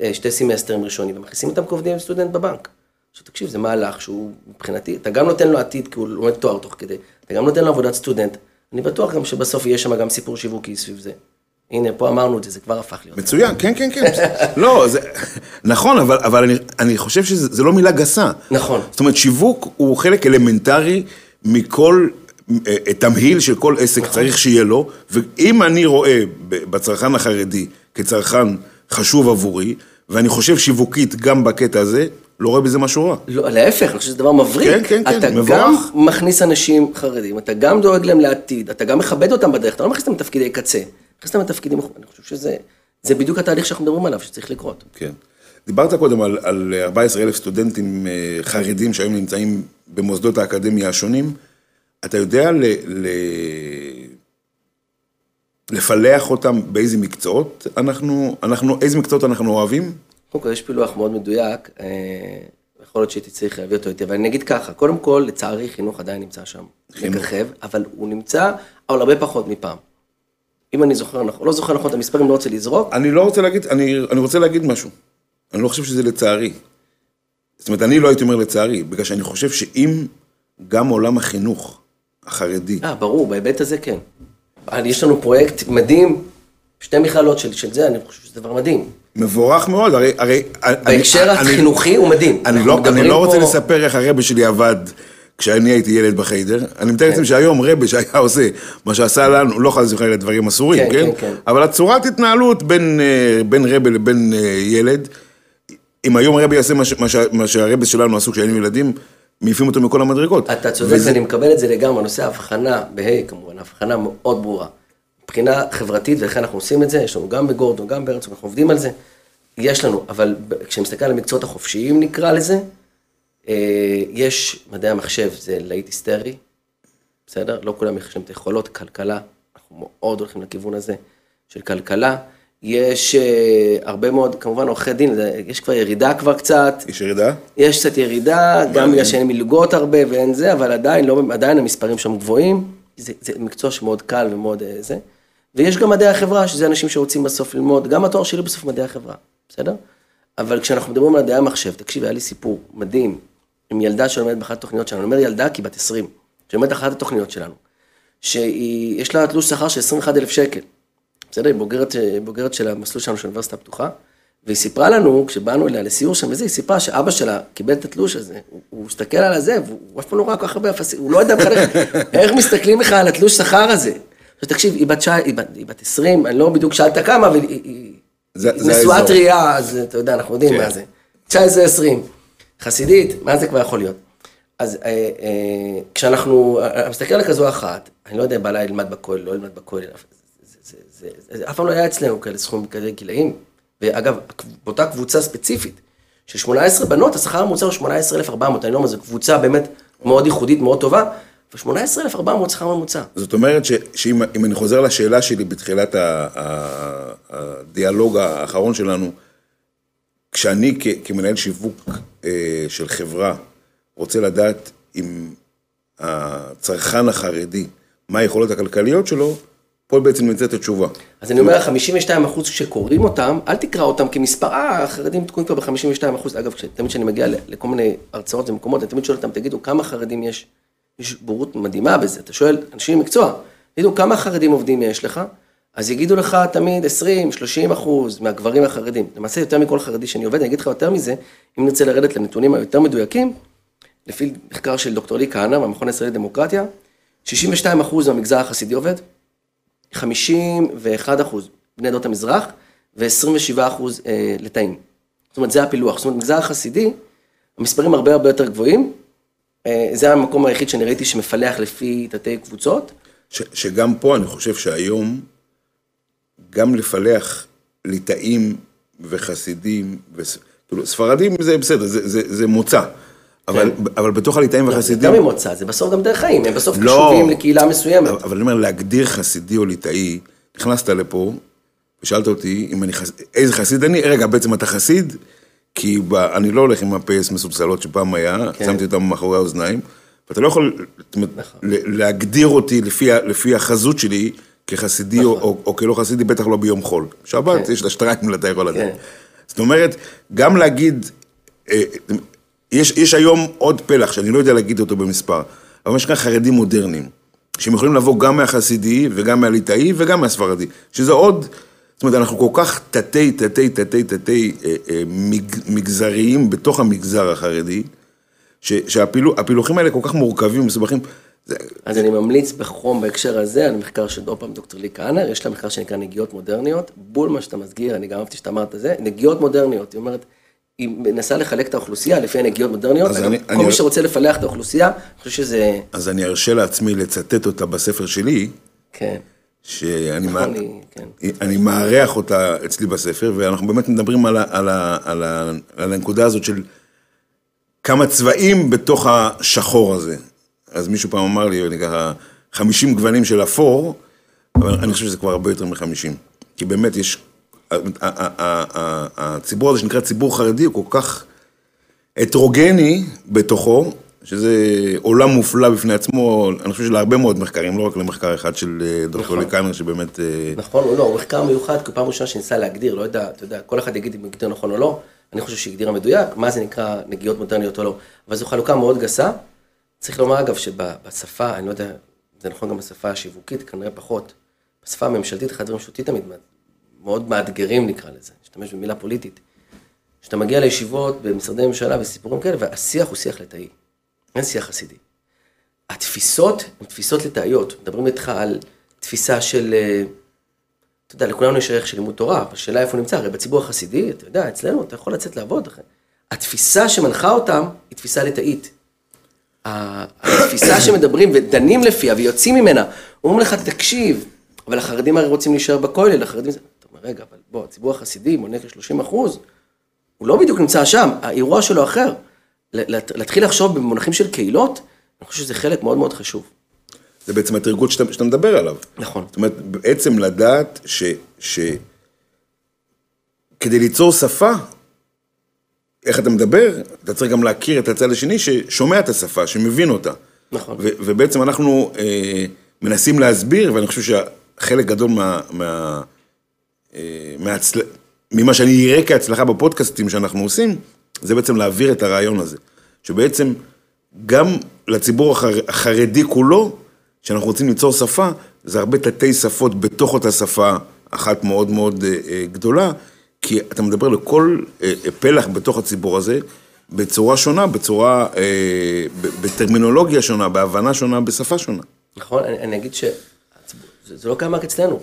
אה, שתי סמסטרים ראשונים, ומכניסים אותם כעובדים סטודנט בבנק. עכשיו תקשיב, זה מהלך שהוא מבחינתי, אתה גם נותן לו עתיד כי הוא לומד תואר תוך כדי, אתה גם נותן לו עבודת סטודנט, אני בטוח גם שבסוף יהיה שם גם סיפור שיווקי סביב זה. הנה, פה אמרנו את זה, זה כבר הפך להיות. מצוין, כן, כן, כן. לא, זה... נכון, אבל, אבל אני, אני חושב שזה לא מילה גסה. נכון. זאת אומרת, שיווק הוא חלק אלמנטרי מכל אה, תמהיל של כל עסק נכון. צריך שיהיה לו, ואם אני רואה בצרכן החרדי כצרכן חשוב עבורי, ואני חושב שיווקית גם בקטע הזה, לא רואה בזה משהו רע. לא, להפך, אני חושב שזה דבר מבריק. כן, כן, כן, אתה מבורך. גם מכניס אנשים חרדים, אתה גם דואג להם לעתיד, אתה גם מכבד אותם בדרך, אתה לא מכניס אותם לתפקידי קצה, מכניס אותם לתפקידים, אני חושב שזה זה בדיוק התהליך שאנחנו מדברים עליו, שצריך לקרות. כן. דיברת קודם על, על 14 אלף סטודנטים אה, חרדים שהיום נמצאים במוסדות האקדמיה השונים. אתה יודע ל, ל, לפלח אותם באיזה מקצועות אנחנו, אנחנו, איזה מקצועות אנחנו אוהבים? קודם כל, יש פילוח מאוד מדויק, אה, יכול להיות שהייתי צריך להביא אותו איתי, אבל אני אגיד ככה, קודם כל, לצערי, חינוך עדיין נמצא שם. מככב, אבל הוא נמצא, אבל הרבה פחות מפעם. אם אני זוכר נכון, לא זוכר נכון את המספרים, לא רוצה לזרוק. אני לא רוצה להגיד, אני, אני רוצה להגיד משהו. אני לא חושב שזה לצערי. זאת אומרת, אני לא הייתי אומר לצערי, בגלל שאני חושב שאם גם עולם החינוך החרדי, אה, ברור, בהיבט הזה כן. יש לנו פרויקט מדהים, שתי מכללות של, של זה, אני חושב שזה דבר מדהים. מבורך מאוד, הרי... הרי בהקשר אני- החינוכי הוא מדהים. אני לא, אני לא רוצה פה- לספר איך הרבה שלי עבד כשאני הייתי ילד בחיידר. אני מתאר לעצמי שהיום רבה שהיה עושה מה שעשה לנו, לא חס וחלילה דברים אסורים, כן, כן? כן, כן. אבל הצורת התנהלות בין, אה, בין רבה לבין אה, ילד, אם היום רבה יעשה מה, מה, מה שהרבה שלנו עשו כשהיינו ילדים, מעיפים אותו מכל המדרגות. אתה צודק, וזה- ואני מקבל את זה לגמרי, נושא ההבחנה, בה' כמובן, הבחנה מאוד ברורה. מבחינה חברתית ואיך אנחנו עושים את זה, יש לנו גם בגורדון, גם בארץ, אנחנו עובדים על זה. יש לנו, אבל ב- כשאני מסתכל על המקצועות החופשיים נקרא לזה, אה, יש מדעי המחשב, זה להיט היסטרי, בסדר? לא כולם יש להם את היכולות, כלכלה, אנחנו מאוד הולכים לכיוון הזה של כלכלה. יש אה, הרבה מאוד, כמובן עורכי דין, יש כבר ירידה כבר קצת, יש ירידה? יש קצת ירידה, גם בגלל שאין מלגות הרבה ואין זה, אבל עדיין, לא, עדיין המספרים שם גבוהים. זה, זה מקצוע שמאוד קל ומאוד אה, זה. ויש גם מדעי החברה, שזה אנשים שרוצים בסוף ללמוד, גם התואר שלי בסוף מדעי החברה, בסדר? אבל כשאנחנו מדברים על מדעי המחשב, תקשיב, היה לי סיפור מדהים עם ילדה שלומדת באחת התוכניות שלנו, אני אומר ילדה כי בת 20, שלומדת באחת התוכניות שלנו, שיש לה תלוש שכר של 21,000 שקל. בסדר? היא בוגרת, בוגרת של המסלול שלנו של האוניברסיטה הפתוחה, והיא סיפרה לנו, כשבאנו אליה לסיור שם וזה, היא סיפרה שאבא שלה קיבל את התלוש הזה, הוא, הוא הסתכל על הזה, והוא אף פעם לא ראה כל כך הרבה אפסים, הוא לא יודע בכלל איך, איך מסתכלים לך על התלוש שכר הזה. עכשיו תקשיב, היא בת, שע, היא, בת, היא בת 20, אני לא בדיוק שאלת כמה, אבל היא, נשואה. טרייה, אז אתה יודע, אנחנו יודעים כן. מה זה. 19-20, חסידית, מה זה כבר יכול להיות? אז אה, אה, כשאנחנו, אני מסתכל על כזו אחת, אני לא יודע אם בעלה ילמד בכולל, לא ילמד בכולל, זה, אף פעם לא היה אצלנו כאלה סכומים כאלה גילאים. ואגב, באותה קבוצה ספציפית, של 18 בנות, השכר הממוצע הוא 18,400, אני לא אומר, זו קבוצה באמת מאוד ייחודית, מאוד טובה, ו-18,400 שכר ממוצע. זאת אומרת ש, שאם אם אני חוזר לשאלה שלי בתחילת ה, ה, הדיאלוג האחרון שלנו, כשאני כ, כמנהל שיווק אה, של חברה רוצה לדעת אם הצרכן החרדי, מה היכולות הכלכליות שלו, פה בעצם נמצאת התשובה. אז אני אומר, 52 אחוז שקוראים אותם, אל תקרא אותם כמספר, אה, החרדים תקועים כבר ב-52 אחוז. אגב, תמיד כשאני מגיע לכל מיני הרצאות ומקומות, אני תמיד שואל אותם, תגידו, כמה חרדים יש? יש בורות מדהימה בזה, אתה שואל אנשים מקצוע, תגידו, כמה חרדים עובדים יש לך? אז יגידו לך תמיד 20, 30 אחוז מהגברים החרדים. למעשה, יותר מכל חרדי שאני עובד, אני אגיד לך יותר מזה, אם נרצה לרדת לנתונים היותר מדויקים, לפי מחקר של דוקטור לי כהנא, מהמכון הישראלי לדמוקרטיה, 62 אחוז מהמגזר החסידי עובד, 51 אחוז בני עדות המזרח ו-27 אחוז אה, לטאים. זאת אומרת, זה הפילוח. זאת אומרת, במגזר החסידי, המספרים הרבה הרבה יותר גבוהים. אה, זה המקום היחיד שאני ראיתי שמפלח לפי תתי קבוצות. ש, שגם פה אני חושב שהיום, גם לפלח ליטאים וחסידים, וס, כאילו, ספרדים זה בסדר, זה, זה, זה מוצא. אבל, אבל בתוך הליטאים כן. זה וחסידים... גם ממוצא, זה בסוף גם דרך חיים, הם בסוף לא. קשובים לקהילה מסוימת. אבל אני אומר, להגדיר חסידי או ליטאי, נכנסת לפה, ושאלת אותי אם אני חס... איזה חסיד אני, רגע, בעצם אתה חסיד? כי ב... אני לא הולך עם הפייס מסופסלות שפעם היה, כן. שמתי אותם מאחורי האוזניים, ואתה לא יכול נכון. להגדיר אותי לפי, לפי החזות שלי כחסידי או, או, או כלא חסידי, בטח לא ביום חול. שבת, כן. יש לה שטריימל, אתה יכול לדעת. כן. זאת אומרת, גם להגיד, אה, יש, יש היום עוד פלח שאני לא יודע להגיד אותו במספר, אבל מה שנקרא חרדים מודרניים, שהם יכולים לבוא גם מהחסידי וגם מהליטאי וגם מהספרדי, שזה עוד, זאת אומרת, אנחנו כל כך תתי, תתי, תתי, תתי אה, אה, מג, מגזריים בתוך המגזר החרדי, שהפילוחים האלה כל כך מורכבים ומסובכים. אז אני ממליץ בחום בהקשר הזה, על מחקר של עוד פעם דוקטור לי כהנא, יש לה מחקר שנקרא נגיעות מודרניות, בול מה שאתה מסגיר, אני גם אהבתי שאתה אמרת זה, נגיעות מודרניות, היא אומרת, היא מנסה לחלק את האוכלוסייה לפי הנגיעות מודרניות, אז אגב, אני- כל אני- מי שרוצה לפלח את האוכלוסייה, אני חושב שזה, אז אני ארשה לעצמי לצטט אותה בספר שלי, כן, שאני מה- אני, כן. אני מארח אותה אצלי בספר, ואנחנו באמת מדברים על, ה, על, ה, על, ה, על הנקודה הזאת של כמה צבעים בתוך השחור הזה. אז מישהו פעם אמר לי, אני ככה, 50 גוונים של אפור, אבל אני חושב שזה כבר הרבה יותר מ-50. כי באמת יש, הציבור הזה שנקרא ציבור חרדי הוא כל כך הטרוגני בתוכו, שזה עולם מופלא בפני עצמו, אני חושב שלהרבה מאוד מחקרים, לא רק למחקר אחד של אה, דוקטור ליקנר, שבאמת... אה, נכון, לא, הוא מחקר מיוחד, כי פעם ראשונה שניסה להגדיר, לא יודע, אתה יודע, כל אחד יגיד אם הגדיר נכון או לא, אני חושב שהיא הגדירה מדויק, מה זה נקרא נגיעות מודרניות או לא, אבל זו חלוקה מאוד גסה. צריך לומר אגב שבשפה, אני לא יודע, זה נכון גם בשפה השיווקית, כנראה פחות. בשפה הממשלתית, אחד הדברים שאותי תמיד מאוד מאתגרים נקרא לזה, נשתמש במילה פוליטית. כשאתה מגיע לישיבות במשרדי ממשלה וסיפורים כאלה, והשיח הוא שיח לטאי, אין שיח חסידי. התפיסות הן תפיסות לטאיות, מדברים איתך על תפיסה של, אה, אתה יודע, לכולנו יש ערך של לימוד תורה, השאלה איפה הוא נמצא, הרי בציבור החסידי, אתה יודע, אצלנו אתה יכול לצאת לעבוד. התפיסה שמנחה אותם היא תפיסה לטאית. התפיסה שמדברים ודנים לפיה ויוצאים ממנה, אומרים לך, תקשיב, אבל החרדים הרי רוצים להישאר בכולל, החרדים. אתה אומר, רגע, אבל בוא, הציבור החסידי מונה כ-30 אחוז, הוא לא בדיוק נמצא שם, האירוע שלו אחר. להתחיל לחשוב במונחים של קהילות, אני חושב שזה חלק מאוד מאוד חשוב. זה בעצם התרגות שאתה, שאתה מדבר עליו. נכון. זאת אומרת, בעצם לדעת ש... ש... כדי ליצור שפה, איך אתה מדבר, אתה צריך גם להכיר את הצד השני ששומע את השפה, שמבין אותה. נכון. ו- ובעצם אנחנו אה, מנסים להסביר, ואני חושב שחלק גדול מה... מה אה, מהצל... ממה שאני אראה כהצלחה בפודקאסטים שאנחנו עושים, זה בעצם להעביר את הרעיון הזה. שבעצם גם לציבור החר... החרדי כולו, שאנחנו רוצים ליצור שפה, זה הרבה תתי שפות בתוך אותה שפה אחת מאוד מאוד אה, אה, גדולה, כי אתה מדבר לכל אה, פלח בתוך הציבור הזה, בצורה שונה, בצורה, בטרמינולוגיה שונה, בהבנה שונה, בשפה שונה. נכון, אני, אני אגיד שזה זה לא קיים רק אצלנו.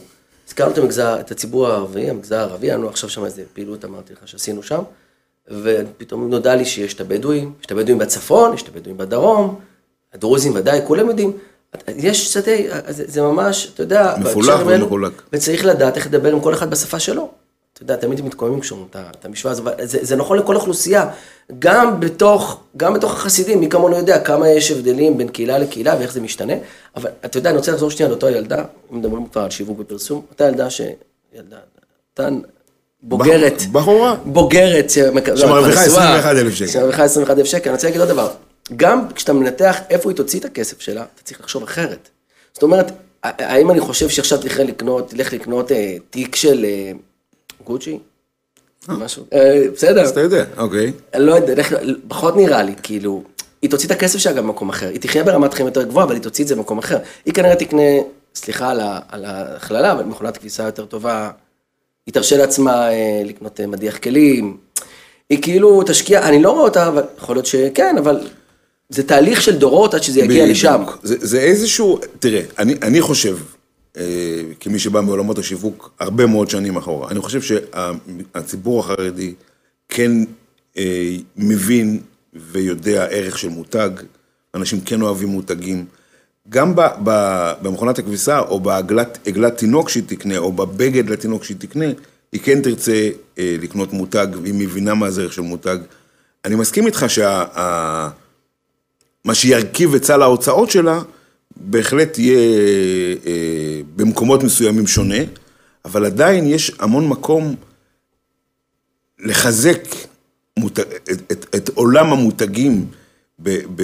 הזכרנו את המגזר, את הציבור הערבי, המגזר הערבי, היה לנו עכשיו שם איזה פעילות, אמרתי לך, שעשינו שם, ופתאום נודע לי שיש את הבדואים, יש את הבדואים בצפון, יש את הבדואים בדרום, הדרוזים ודאי, כולם יודעים. יש שדה, זה, זה ממש, אתה יודע, מפולח ומחולק. וצריך לדעת איך לדבר עם כל אחד בשפה שלו. אתה יודע, תמיד מתקוממים כשאומרים את המשוואה הזאת, זה, זה נכון לכל אוכלוסייה. גם בתוך, גם בתוך החסידים, מי כמונו יודע כמה יש הבדלים בין קהילה לקהילה ואיך זה משתנה. אבל אתה יודע, אני רוצה לחזור שנייה לאותו ילדה, אם מדברים כבר על שיווק ופרסום, אותה ילדה ש... ילדה, אותה בוגרת. בחורה. בוגרת. שמרוויחה 21,000 שקל. שמרוויחה 21,000 שקל. אני רוצה להגיד עוד דבר. גם כשאתה מנתח איפה היא תוציא את הכסף שלה, אתה צריך לחשוב אחרת. זאת אומרת, האם אני חושב שעכשיו תלך לקנות, תלך לקנות אה, תיק של אה, גוצ'י? אה. משהו, אה, בסדר. אז אתה יודע, אוקיי. לא יודע, פחות נראה לי, כאילו, היא תוציא את הכסף שלה גם במקום אחר. היא תחיה ברמת חיים יותר גבוהה, אבל היא תוציא את זה במקום אחר. היא כנראה תקנה, סליחה על ההכללה, אבל מכונת כביסה יותר טובה. היא תרשה לעצמה אה, לקנות מדיח כלים. היא כאילו תשקיע, אני לא רואה אותה, אבל יכול להיות שכן, אבל זה תהליך של דורות עד שזה יגיע לשם. זה, זה איזשהו, תראה, אני, אני חושב, אה, כמי שבא מעולמות השיווק הרבה מאוד שנים אחורה, אני חושב שהציבור החרדי כן אה, מבין ויודע ערך של מותג, אנשים כן אוהבים מותגים. גם ב, ב, במכונת הכביסה, או בעגלת תינוק שהיא תקנה, או בבגד לתינוק שהיא תקנה, היא כן תרצה אה, לקנות מותג, והיא מבינה מה זה ערך של מותג. אני מסכים איתך שה... מה שירכיב את סל ההוצאות שלה, בהחלט יהיה אה, במקומות מסוימים שונה, אבל עדיין יש המון מקום לחזק מות... את, את, את עולם המותגים ב, ב,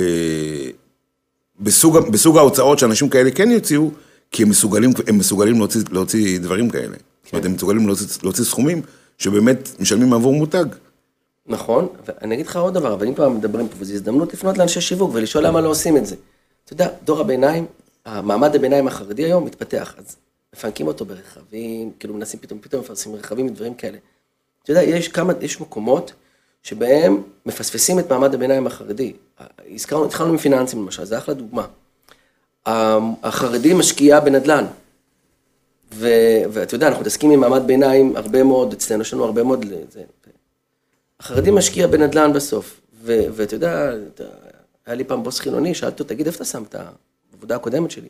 בסוג, בסוג ההוצאות שאנשים כאלה כן יוציאו, כי הם מסוגלים, הם מסוגלים להוציא, להוציא דברים כאלה. כן. זאת אומרת, הם מסוגלים להוציא, להוציא סכומים שבאמת משלמים עבור מותג. נכון, ואני אגיד לך עוד דבר, אבל אם כבר מדברים פה, וזו הזדמנות לפנות לאנשי שיווק ולשאול למה לא עושים את זה. אתה יודע, דור הביניים, המעמד הביניים החרדי היום מתפתח, אז מפנקים אותו ברכבים, כאילו מנסים פתאום, פתאום מפרסמים רכבים ודברים כאלה. אתה יודע, יש כמה, יש מקומות שבהם מפספסים את מעמד הביניים החרדי. הזכרנו, התחלנו מפיננסים למשל, זה אחלה דוגמה. החרדי משקיע בנדל"ן. ואתה יודע, אנחנו מתעסקים עם מעמד ביניים הרבה מאוד, אצלנו יש לנו הרבה מאוד, זה, החרדי משקיע בנדל"ן בסוף, ואתה יודע, היה לי פעם בוס חילוני, שאלתי אותו, תגיד, איפה אתה שם את העבודה הקודמת שלי?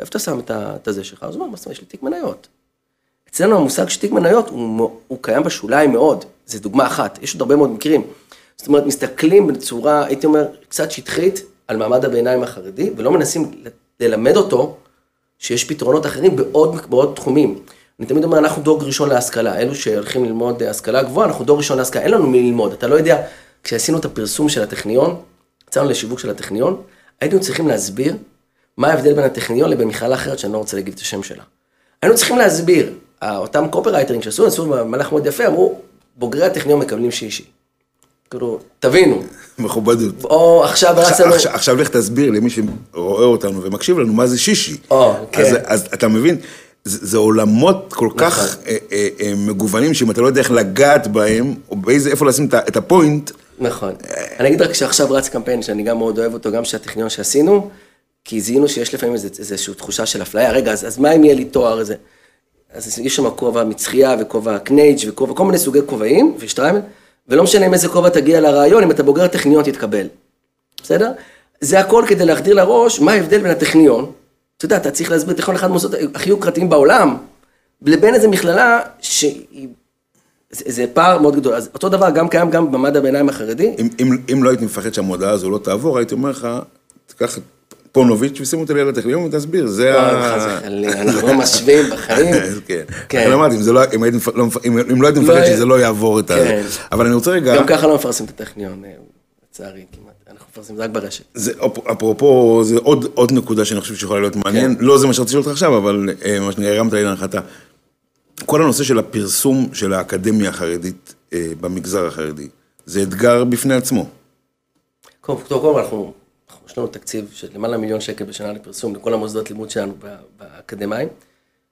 איפה אתה שם את הזה שלך? אז הוא אמר, יש לי תיק מניות. אצלנו המושג של תיק מניות הוא, הוא קיים בשוליים מאוד, זו דוגמה אחת, יש עוד הרבה מאוד מקרים. זאת אומרת, מסתכלים בצורה, הייתי אומר, קצת שטחית על מעמד הביניים החרדי, ולא מנסים ללמד אותו שיש פתרונות אחרים בעוד, בעוד תחומים. אני תמיד אומר, אנחנו דור ראשון להשכלה, אלו שהולכים ללמוד השכלה גבוהה, אנחנו דור ראשון להשכלה, אין לנו מי ללמוד. אתה לא יודע, כשעשינו את הפרסום של הטכניון, יצאנו לשיווק של הטכניון, היינו צריכים להסביר מה ההבדל בין הטכניון לבין מכללה אחרת שאני לא רוצה להגיד את השם שלה. היינו צריכים להסביר, אותם קופרייטרים שעשו, עשו מהלך מאוד יפה, אמרו, בוגרי הטכניון מקבלים שישי. כאילו, תבינו, מכובדות. או עכשיו רץ עכשיו, לנו... עכשיו, עכשיו לך תסביר למי שרואה אותנו ומקשיב לנו מה זה שישי. או, כן. אז, אז אתה מבין, זה, זה עולמות כל כך נכון. אה, אה, אה, מגוונים, שאם אתה לא יודע איך לגעת בהם, או באיזה, איפה לשים את, את הפוינט, נכון. אני אגיד רק שעכשיו רץ קמפיין שאני גם מאוד אוהב אותו, גם של הטכניון שעשינו, כי זיהינו שיש לפעמים איזו- איזושהי תחושה של אפליה. רגע, אז, אז מה אם יהיה לי תואר איזה? אז יש שם כובע מצחייה וכובע קנייג' וכובע, כל מיני סוגי כובעים ושטריימל, ולא משנה עם איזה כובע תגיע לרעיון, אם אתה בוגר טכניון תתקבל. בסדר? זה הכל כדי להחדיר לראש מה ההבדל בין הטכניון, אתה יודע, אתה צריך להסביר טכניון אחד המוסדות הכי יוקרתיים בעולם, לבין איזה מכללה שהיא... זה, זה פער מאוד גדול. אז אותו דבר גם קיים גם במעמד הביניים החרדי. אם, אם, אם לא הייתי מפחד שהמודעה הזו לא תעבור, הייתי אומר לך, תיקח את פונוביץ' ושים אותי ליד הטכניון ותסביר, זה אוי, חס וחלילה, אנחנו לא משווים בחיים. כן. כן. אבל אמרתי, אם לא- אם לא לא הייתי מפחד לא- שזה לא יעבור את ה... כן. אבל אני רוצה רגע... גם ככה לא מפרסמים את הטכניון, אה, לצערי כמעט. אנחנו מפרסמים רק ברשת. זה, אפ- אפרופו, זה עוד, עוד נקודה שאני חושב שיכולה להיות מעניין, כן. לא זה מה שרציתי לשאול אותך עכשיו, אבל אה, מה שנקרא, הרמת לי להנחתה. כל הנושא של הפרסום של האקדמיה החרדית אה, במגזר החרדי, זה אתגר בפני עצמו. קודם כל, אנחנו- יש לנו תקציב של למעלה ממיליון שקל בשנה לפרסום לכל המוסדות לימוד שלנו ב- באקדמיים.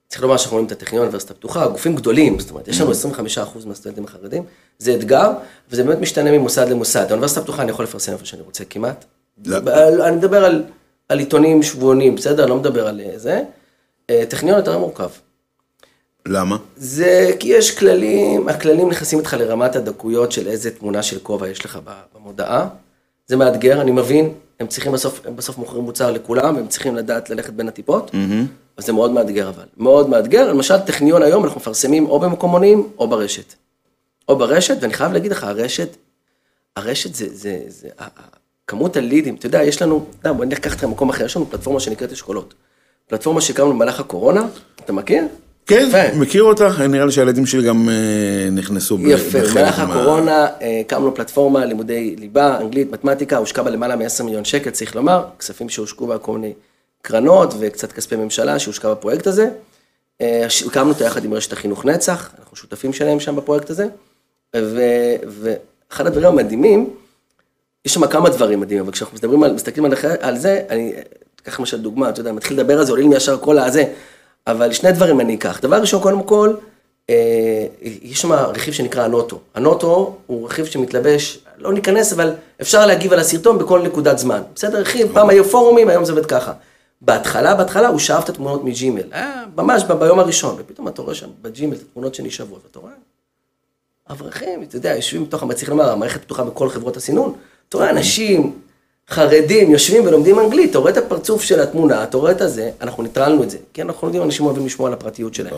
צריך לומר שאנחנו רואים את הטכניון, אוניברסיטה פתוחה, גופים גדולים, זאת אומרת, יש לנו 25% מהסטודנטים החרדים, זה אתגר, וזה באמת משתנה ממוסד למוסד. האוניברסיטה הפתוחה אני יכול לפרסם איפה שאני רוצה כמעט. לא. אני מדבר על, על עיתונים שבועונים, בסדר? אני לא מדבר על אה, זה. אה, טכניון יותר מורכב. למה? זה כי יש כללים, הכללים נכנסים איתך לרמת הדקויות של איזה תמונה של כובע יש לך במודעה. זה מאתגר, אני מבין, הם צריכים בסוף, הם בסוף מוכרים מוצר לכולם, הם צריכים לדעת ללכת בין הטיפות, אז זה מאוד מאתגר אבל, מאוד מאתגר, למשל טכניון היום אנחנו מפרסמים או במקומונים או ברשת. או ברשת, ואני חייב להגיד לך, הרשת, הרשת זה, זה, זה, ה- ה- כמות הלידים, אתה יודע, יש לנו, אתה יודע, בוא ניקח אותך למקום אחר, יש לנו פלטפורמה שנקראת אשכולות. פלטפורמה שהקמנו במהלך הקורונה, אתה מכיר? כן, יפה. מכיר אותך, נראה לי שהילדים שלי גם אה, נכנסו יפה, במהלך מה- הקורונה אה, הקמנו פלטפורמה, לימודי ליבה, אנגלית, מתמטיקה, הושקע בה למעלה מ-10 מיליון שקל, צריך לומר, כספים שהושקעו בה כל מיני קרנות וקצת כספי ממשלה שהושקע בפרויקט הזה. אה, הקמנו אותה יחד עם רשת החינוך נצח, אנחנו שותפים שלהם שם בפרויקט הזה. ו- ואחד הדברים המדהימים, יש שם כמה דברים מדהימים, אבל כשאנחנו מדברים על, מסתכלים על, על זה, אני אקח למשל דוגמה, אתה יודע, מתחיל לדבר על זה, עולה לי ישר כל הזה, אבל שני דברים אני אקח. דבר ראשון, קודם כל, אה, יש שם רכיב שנקרא הנוטו. הנוטו הוא רכיב שמתלבש, לא ניכנס, אבל אפשר להגיב על הסרטון בכל נקודת זמן. בסדר, רכיב, פעם היו פורומים, היום זה עובד ככה. בהתחלה, בהתחלה הוא שאב את התמונות מג'ימל, היה ממש ב- ביום הראשון, ופתאום אתה רואה שם בג'ימל את התמונות שנשאבות, ואתה רואה, אברכים, אתה יודע, יושבים בתוך, צריך לומר, המערכת פתוחה בכל חברות הסינון, אתה רואה אנשים חרדים יושבים ולומדים אנגלית, אתה רואה את הפרצוף של התמונה, אתה רואה את הזה, אנחנו ניטרלנו את זה, כי אנחנו יודעים, אנשים אוהבים לשמור על הפרטיות שלהם.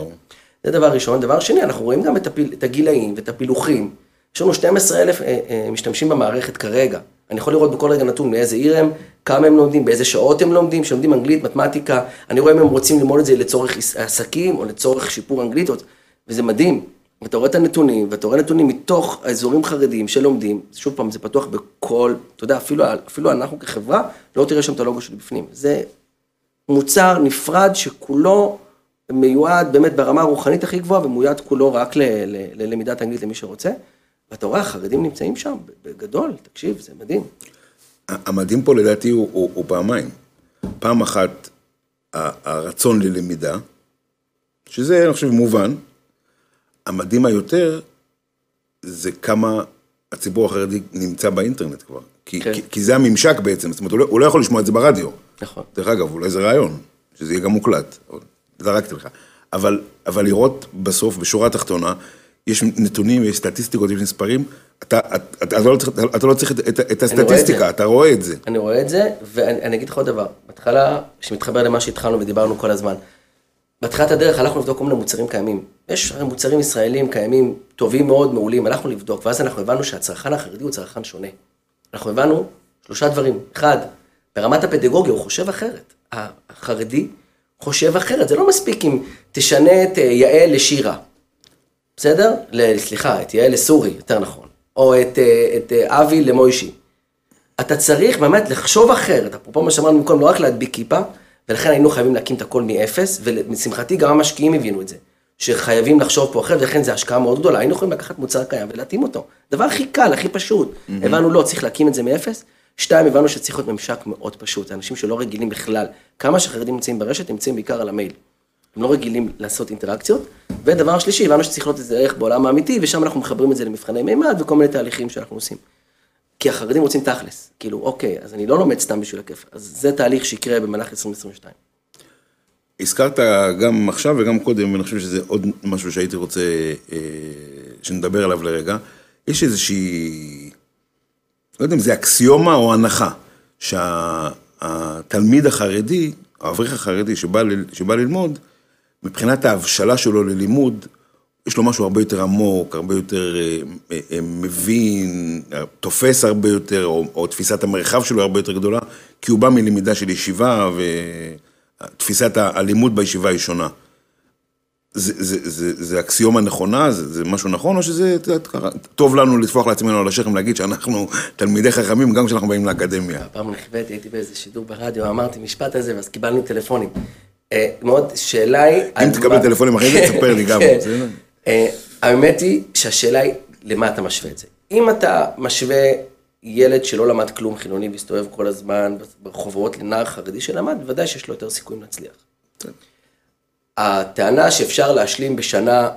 זה דבר ראשון. דבר שני, אנחנו רואים גם את, הפיל, את הגילאים ואת הפילוחים. יש לנו 12 אלף אה, אה, משתמשים במערכת כרגע. אני יכול לראות בכל רגע נתון מאיזה עיר הם, כמה הם לומדים, באיזה שעות הם לומדים, שלומדים אנגלית, מתמטיקה. אני רואה אם הם רוצים ללמוד את זה לצורך עס- עסקים או לצורך שיפור אנגלית, וזה מדהים. ואתה רואה את הנתונים, ואתה רואה נתונים מתוך האזורים חרדיים שלומדים, שוב פעם, זה פתוח בכל, אתה יודע, אפילו, אפילו אנחנו כחברה, לא תראה שם את הלוגו שלי בפנים. זה מוצר נפרד שכולו מיועד באמת ברמה הרוחנית הכי גבוהה, ומיועד כולו רק ל- ל- ללמידת אנגלית למי שרוצה. ואתה רואה, החרדים נמצאים שם, בגדול, תקשיב, זה מדהים. המדהים פה לדעתי הוא, הוא, הוא פעמיים. פעם אחת, הרצון ללמידה, שזה, אני חושב, מובן. המדהים היותר, זה כמה הציבור החרדי נמצא באינטרנט כבר. כי, כן. כי, כי זה הממשק בעצם, זאת אומרת, הוא לא, הוא לא יכול לשמוע את זה ברדיו. נכון. דרך אגב, אולי זה רעיון, שזה יהיה גם מוקלט, זרקתי לך. אבל, אבל לראות בסוף, בשורה התחתונה, יש נתונים, יש סטטיסטיקות, יש מספרים, אתה, אתה, אתה, לא, צריך, אתה לא צריך את, את, את אני רואה את הסטטיסטיקה. אתה רואה את זה. אני רואה את זה, ואני אני אגיד לך עוד דבר. בהתחלה, שמתחבר למה שהתחלנו ודיברנו כל הזמן, בהתחלת הדרך הלכנו לבדוק כל מיני מוצרים קיימים. יש מוצרים ישראלים קיימים, טובים מאוד, מעולים, הלכנו לבדוק, ואז אנחנו הבנו שהצרכן החרדי הוא צרכן שונה. אנחנו הבנו שלושה דברים. אחד, ברמת הפדגוגיה הוא חושב אחרת. החרדי חושב אחרת, זה לא מספיק אם תשנה את אה, יעל לשירה. בסדר? סליחה, את יעל לסורי, יותר נכון. או את, אה, את אה, אבי למוישי. אתה צריך באמת לחשוב אחרת, אפרופו מה שאמרנו במקום, לא רק להדביק כיפה, ולכן היינו חייבים להקים את הכל מאפס, ולשמחתי גם המשקיעים הבינו את זה. שחייבים לחשוב פה אחרת, ולכן זו השקעה מאוד גדולה. היינו יכולים לקחת מוצר קיים ולהתאים אותו. דבר הכי קל, הכי פשוט. הבנו, לא, צריך להקים את זה מאפס. שתיים, הבנו שצריך להיות ממשק מאוד פשוט. אנשים שלא רגילים בכלל. כמה שחרדים נמצאים ברשת, נמצאים בעיקר על המייל. הם לא רגילים לעשות אינטראקציות. ודבר שלישי, הבנו שצריך להיות איזה ערך בעולם האמיתי, ושם אנחנו מחברים את זה למבחני מימד וכל מיני תהליכים שאנחנו עושים. כי החרדים רוצים תכלס. כאילו, אוקיי, אז אני לא לומד סתם בשביל הכיף. אז זה תהליך שיקרה במהלך 2022. הזכרת גם עכשיו וגם קודם, ואני חושב שזה עוד משהו שהייתי רוצה אה, שנדבר עליו לרגע. יש איזושהי, לא יודע אם זה אקסיומה או הנחה, שהתלמיד החרדי, האברך החרדי שבא, ל, שבא ללמוד, מבחינת ההבשלה שלו ללימוד, יש לו משהו הרבה יותר עמוק, הרבה יותר אה, אה, אה, מבין, תופס הרבה יותר, או, או תפיסת המרחב שלו הרבה יותר גדולה, כי הוא בא מלמידה של ישיבה, ותפיסת הלימוד בישיבה היא שונה. זה, זה, זה, זה אקסיומה נכונה? זה, זה משהו נכון, או שזה טוב לנו לטפוח לעצמנו על השכם להגיד שאנחנו תלמידי חכמים גם כשאנחנו באים לאקדמיה? פעם נכבדתי, הייתי באיזה שידור ברדיו, אמרתי משפט הזה, ואז קיבלנו טלפונים. מאוד, שאלה היא... אם תקבל טלפונים אחרי זה, תספר לי גם. אה, האמת היא שהשאלה היא, למה אתה משווה את זה? אם אתה משווה ילד שלא למד כלום חילוני והסתובב כל הזמן ברחובות לנער חרדי שלמד, בוודאי שיש לו יותר סיכויים להצליח. הטענה שאפשר להשלים בשנה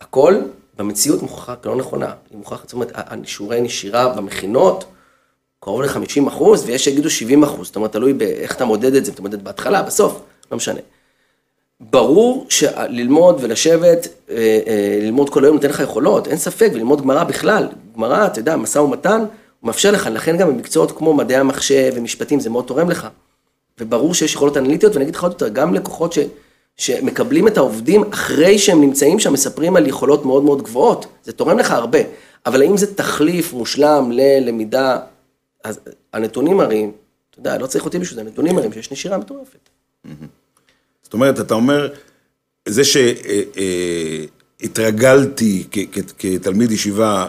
הכל, במציאות מוכרחה לא נכונה. היא מוכרחה, זאת אומרת, שיעורי נשירה במכינות, קרוב ל-50 אחוז, ויש שיגידו 70 אחוז, זאת אומרת, תלוי באיך אתה מודד את זה, אם אתה מודד בהתחלה, בסוף, לא משנה. ברור שללמוד ולשבת, אה, אה, ללמוד כל היום נותן לך יכולות, אין ספק, וללמוד גמרא בכלל, גמרא, אתה יודע, משא ומתן, הוא מאפשר לך, לכן גם במקצועות כמו מדעי המחשב ומשפטים, זה מאוד תורם לך. וברור שיש יכולות אנליטיות, ואני אגיד לך עוד יותר, גם לקוחות ש, שמקבלים את העובדים אחרי שהם נמצאים שם, מספרים על יכולות מאוד מאוד גבוהות, זה תורם לך הרבה. אבל האם זה תחליף מושלם ללמידה, אז הנתונים מראים, אתה יודע, לא צריך אותי בשביל זה, הנתונים מראים שיש נשירה מטורפת. Mm-hmm. זאת אומרת, אתה אומר, זה שהתרגלתי כתלמיד ישיבה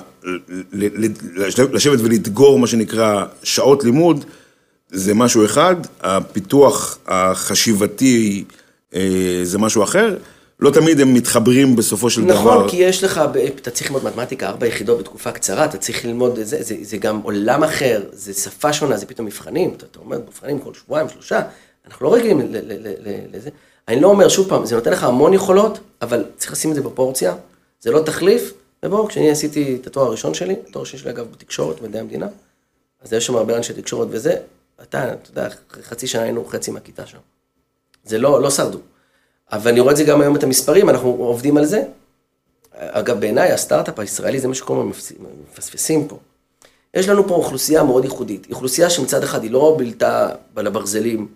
לשבת ולדגור מה שנקרא שעות לימוד, זה משהו אחד, הפיתוח החשיבתי אה, זה משהו אחר. לא תמיד הם מתחברים בסופו של נכון, דבר. נכון, כי יש לך, אתה צריך ללמוד מתמטיקה, ארבע יחידות בתקופה קצרה, אתה צריך ללמוד, זה, זה, זה גם עולם אחר, זה שפה שונה, זה פתאום מבחנים, אתה, אתה אומר מבחנים כל שבועיים, שלושה, אנחנו לא רגילים לזה. אני לא אומר, שוב פעם, זה נותן לך המון יכולות, אבל צריך לשים את זה בפורציה, זה לא תחליף, ובואו, כשאני עשיתי את התואר הראשון שלי, התואר שלי שלי אגב בתקשורת, מדעי המדינה, אז יש שם הרבה אנשי תקשורת וזה, אתה, אתה יודע, חצי שנה היינו חצי מהכיתה שם. זה לא, לא שרדו. אבל אני רואה את זה גם היום את המספרים, אנחנו עובדים על זה. אגב, בעיניי הסטארט-אפ הישראלי זה מה שכל הזמן מפספסים פה. יש לנו פה אוכלוסייה מאוד ייחודית. אוכלוסייה שמצד אחד היא לא בלתה על הברזלים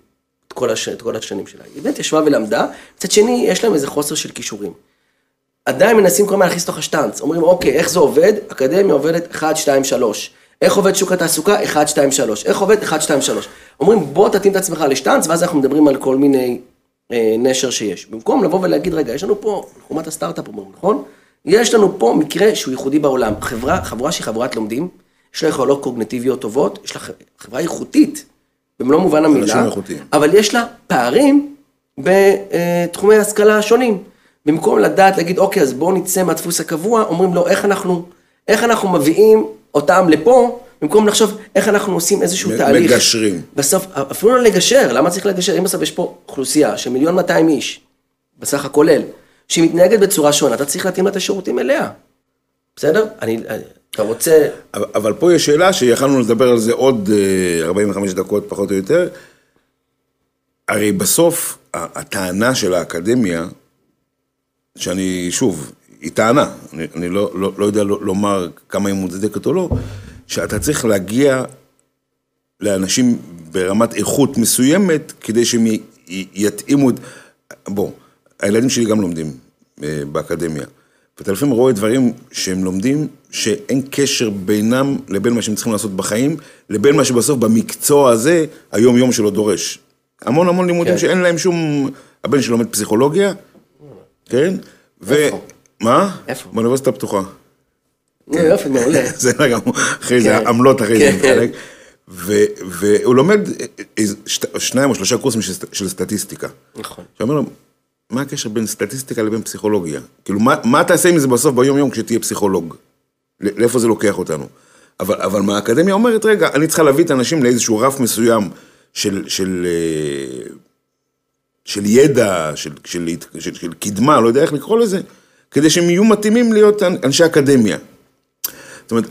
כל, הש... את כל השנים שלה. היא באמת ישבה ולמדה, מצד שני, יש להם איזה חוסר של כישורים. עדיין מנסים כל הזמן להכניס לתוך השטאנץ, אומרים, אוקיי, איך זה עובד? אקדמיה עובדת 1, 2, 3. איך עובד שוק התעסוקה? 1, 2, 3. איך עובד? 1, 2, 3. אומרים, בוא תתאים את עצמך לשטאנץ, ואז אנחנו מדברים על כל מיני אה, נשר שיש. במקום לבוא ולהגיד, רגע, יש לנו פה, חומת הסטארט-אפ אומרים, נכון? יש לנו פה מקרה שהוא ייחודי בעולם. חברה, חברה שהיא חברת לומדים, יש לה יכולות קוגנטיביות טובות, יש לה חברה איכותית. במלוא מובן המילה, אבל יש לה פערים בתחומי השכלה שונים. במקום לדעת, להגיד, אוקיי, אז בואו נצא מהדפוס הקבוע, אומרים לו, איך אנחנו, איך אנחנו מביאים אותם לפה, במקום לחשוב איך אנחנו עושים איזשהו מ- תהליך. מגשרים. בסוף, אפילו לא לגשר, למה צריך לגשר? אם בסוף יש פה אוכלוסייה של מיליון 200 איש, בסך הכולל, שהיא מתנהגת בצורה שונה, אתה צריך להתאים לה את השירותים אליה. בסדר? אני, אתה רוצה... אבל, פה יש שאלה שיכלנו לדבר על זה עוד 45 אה, דקות, פחות או יותר. הרי בסוף, הטענה של האקדמיה, שאני, שוב, היא טענה, אני, אני לא, לא, לא יודע לומר כמה היא מוצדקת או לא, שאתה צריך להגיע לאנשים ברמת איכות מסוימת, כדי שהם יתאימו את... בוא, הילדים שלי גם לומדים אה, באקדמיה. ואתה לפעמים רואה דברים שהם לומדים, שאין קשר בינם לבין מה שהם צריכים לעשות בחיים, לבין מה שבסוף במקצוע הזה, היום-יום שלו דורש. המון המון לימודים כן. שאין להם שום... הבן שלי לומד פסיכולוגיה, כן? איפה? מה? איפה? באוניברסיטה הפתוחה. יופי, מעולה. זה גם, אחרי זה, כן. עמלות אחרי זה כן. מתחלק. והוא לומד שניים או שלושה קורסים של סטטיסטיקה. נכון. שאומר לו, מה הקשר בין סטטיסטיקה לבין פסיכולוגיה? כאילו, מה, מה תעשה עם זה בסוף ביום-יום כשתהיה פסיכולוג? לאיפה זה לוקח אותנו? אבל, אבל מה האקדמיה אומרת, רגע, אני צריכה להביא את האנשים לאיזשהו רף מסוים של, של, אה, של ידע, של, של, של, של, של קדמה, לא יודע איך לקרוא לזה, כדי שהם יהיו מתאימים להיות אנשי אקדמיה. זאת אומרת,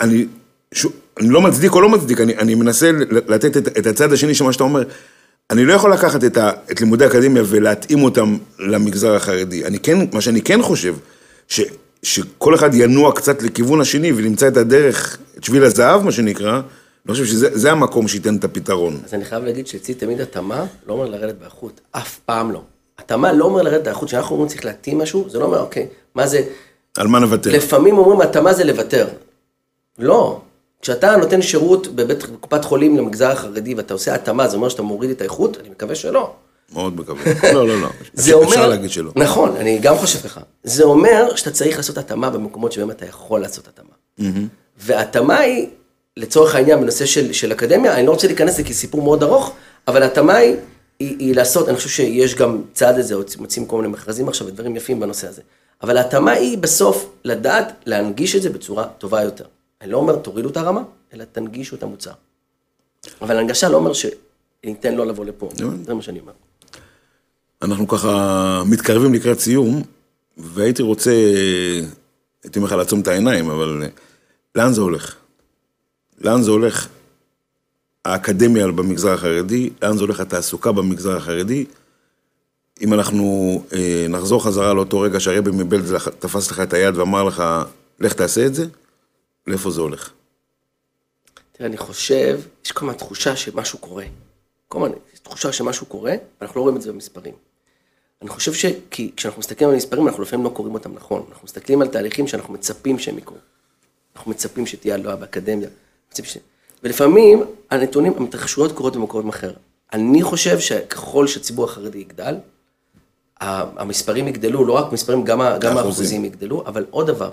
אני, שוב, אני לא מצדיק או לא מצדיק, אני, אני מנסה לתת את, את הצד השני של מה שאתה אומר. אני לא יכול לקחת את, ה, את לימודי האקדמיה ולהתאים אותם למגזר החרדי. אני כן, מה שאני כן חושב, ש, שכל אחד ינוע קצת לכיוון השני ונמצא את הדרך, את שביל הזהב, מה שנקרא, אני חושב שזה המקום שייתן את הפתרון. אז אני חייב להגיד שאצלי תמיד התאמה לא אומר לרדת באיכות, אף פעם לא. התאמה לא אומר לרדת באיכות, כשאנחנו אומרים צריך להתאים משהו, זה לא אומר, אוקיי, מה זה... על מה נוותר? לפעמים אומרים התאמה זה לוותר. לא. כשאתה נותן שירות בבית, בקופת חולים למגזר החרדי ואתה עושה התאמה, זה אומר שאתה מוריד את האיכות? אני מקווה שלא. מאוד מקווה. לא, לא, לא. זה אומר... אפשר להגיד שלא. נכון, אני גם חושב ככה. זה אומר שאתה צריך לעשות התאמה במקומות שבהם אתה יכול לעשות התאמה. והתאמה היא, לצורך העניין, בנושא של, של אקדמיה, אני לא רוצה להיכנס לזה כי סיפור מאוד ארוך, אבל התאמה היא, היא, היא לעשות, אני חושב שיש גם צעד לזה, מוצאים כל מיני מכרזים עכשיו ודברים יפים בנושא הזה. אבל ההתאמה היא בסוף לדעת להנגיש את זה בצורה טובה יותר. אני לא אומר תורידו את הרמה, אלא תנגישו את המוצר. אבל הנגשה לא אומר שניתן לו לבוא לפה, זה מה שאני אומר. אנחנו ככה מתקרבים לקראת סיום, והייתי רוצה, הייתי אומר לך לעצום את העיניים, אבל לאן זה הולך? לאן זה הולך האקדמיה במגזר החרדי, לאן זה הולך התעסוקה במגזר החרדי. אם אנחנו אה, נחזור חזרה לאותו רגע שהרבי מבלד תפס לך את היד ואמר לך, לך תעשה את זה, לאיפה זה הולך? תראה, אני חושב, יש כל הזמן תחושה שמשהו קורה. כל הזמן, יש תחושה שמשהו קורה, ואנחנו לא רואים את זה במספרים. אני חושב שכי כשאנחנו מסתכלים על מספרים, אנחנו לפעמים לא קוראים אותם נכון. אנחנו מסתכלים על תהליכים שאנחנו מצפים שהם יקרו. אנחנו מצפים שתהיה הלוואה באקדמיה. ש... ולפעמים הנתונים, ההתרחשויות קורות במקום אחר. אני חושב שככל שהציבור החרדי יגדל, המספרים יגדלו, לא רק מספרים, גם האחוזים יגדלו, אבל עוד דבר,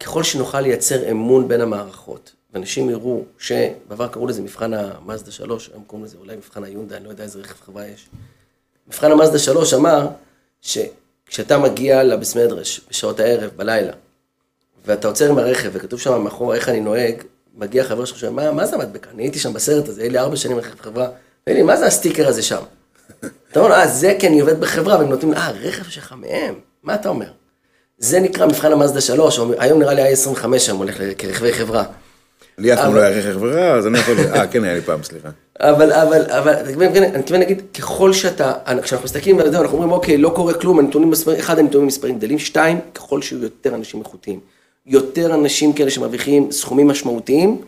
ככל שנוכל לייצר אמון בין המערכות, ואנשים יראו שבעבר קראו לזה מבחן המאזדה 3, היום קוראים לזה אולי מבחן היונדה, אני לא יודע איזה רכב חברה יש. מבחן המאזדה 3 אמר שכשאתה מגיע לבס מדרש בשעות הערב, בלילה, ואתה עוצר עם הרכב וכתוב שם מאחור איך אני נוהג, מגיע חבר שלך שאומר, מה, מה זה המדבקה? אני הייתי שם בסרט הזה, היה לי ארבע שנים רכב חברה, ואין לי, מה זה הסטיקר הזה שם? אתה אומר, אה, זה כי אני עובד בחברה, והם נותנים, אה, רכב שלך מהם, מה אתה אומר? זה נקרא מבחן המאזדה 3, היום נראה לי ה-25 שם הולך כרכבי חברה. לי אף פעם לא היה רכב חברה, אז אני יכול... אה, כן היה לי פעם, סליחה. אבל, אבל, אבל, אני מתכוון להגיד, ככל שאתה, כשאנחנו מסתכלים על זה, אנחנו אומרים, אוקיי, לא קורה כלום, הנתונים מספרים, אחד, הנתונים מספרים גדלים, שתיים, ככל שיהיו יותר אנשים איכותיים, יותר אנשים כאלה שמרוויחים סכומים משמעותיים,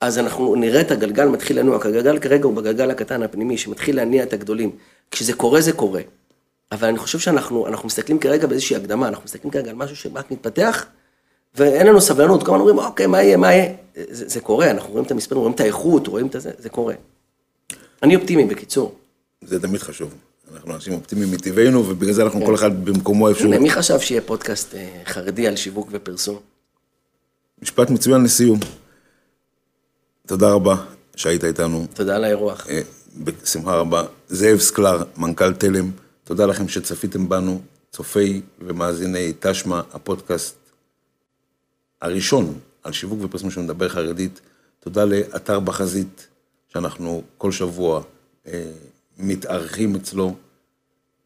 אז אנחנו נראה את הגלגל מתחיל לנוע, הגלגל כרגע הוא בגלגל הקטן הפנימי, שמתחיל להניע את הגדולים. כשזה קורה, זה קורה. אבל אני חושב שאנחנו מסתכלים כרגע באיזושהי הקדמה, אנחנו מסתכלים כרגע על משהו שרק מתפתח, ואין לנו סבלנות, כל הזמן אומרים, אוקיי, מה יהיה, מה יהיה? זה, זה קורה, אנחנו רואים את המספרים, רואים את האיכות, רואים את זה, זה קורה. אני אופטימי, בקיצור. זה תמיד חשוב. אנחנו אנשים אופטימיים מטבענו, ובגלל זה אנחנו כן. כל אחד במקומו איפשהו. מי חשב שיהיה פודקאסט אה, חרדי על שיווק ופרסום? משפט מצוין לסיום. תודה רבה שהיית איתנו. תודה על האירוח. אה, בשמחה רבה. זאב סקלר, מנכ"ל תלם, תודה לכם שצפיתם בנו, צופי ומאזיני תשמע, הפודקאסט הראשון על שיווק ופרסום שמדבר חרדית. תודה לאתר בחזית, שאנחנו כל שבוע אה, מתארחים אצלו,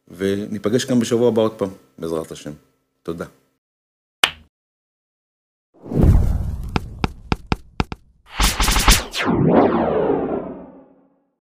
וניפגש כאן בשבוע הבא עוד פעם, בעזרת השם. תודה.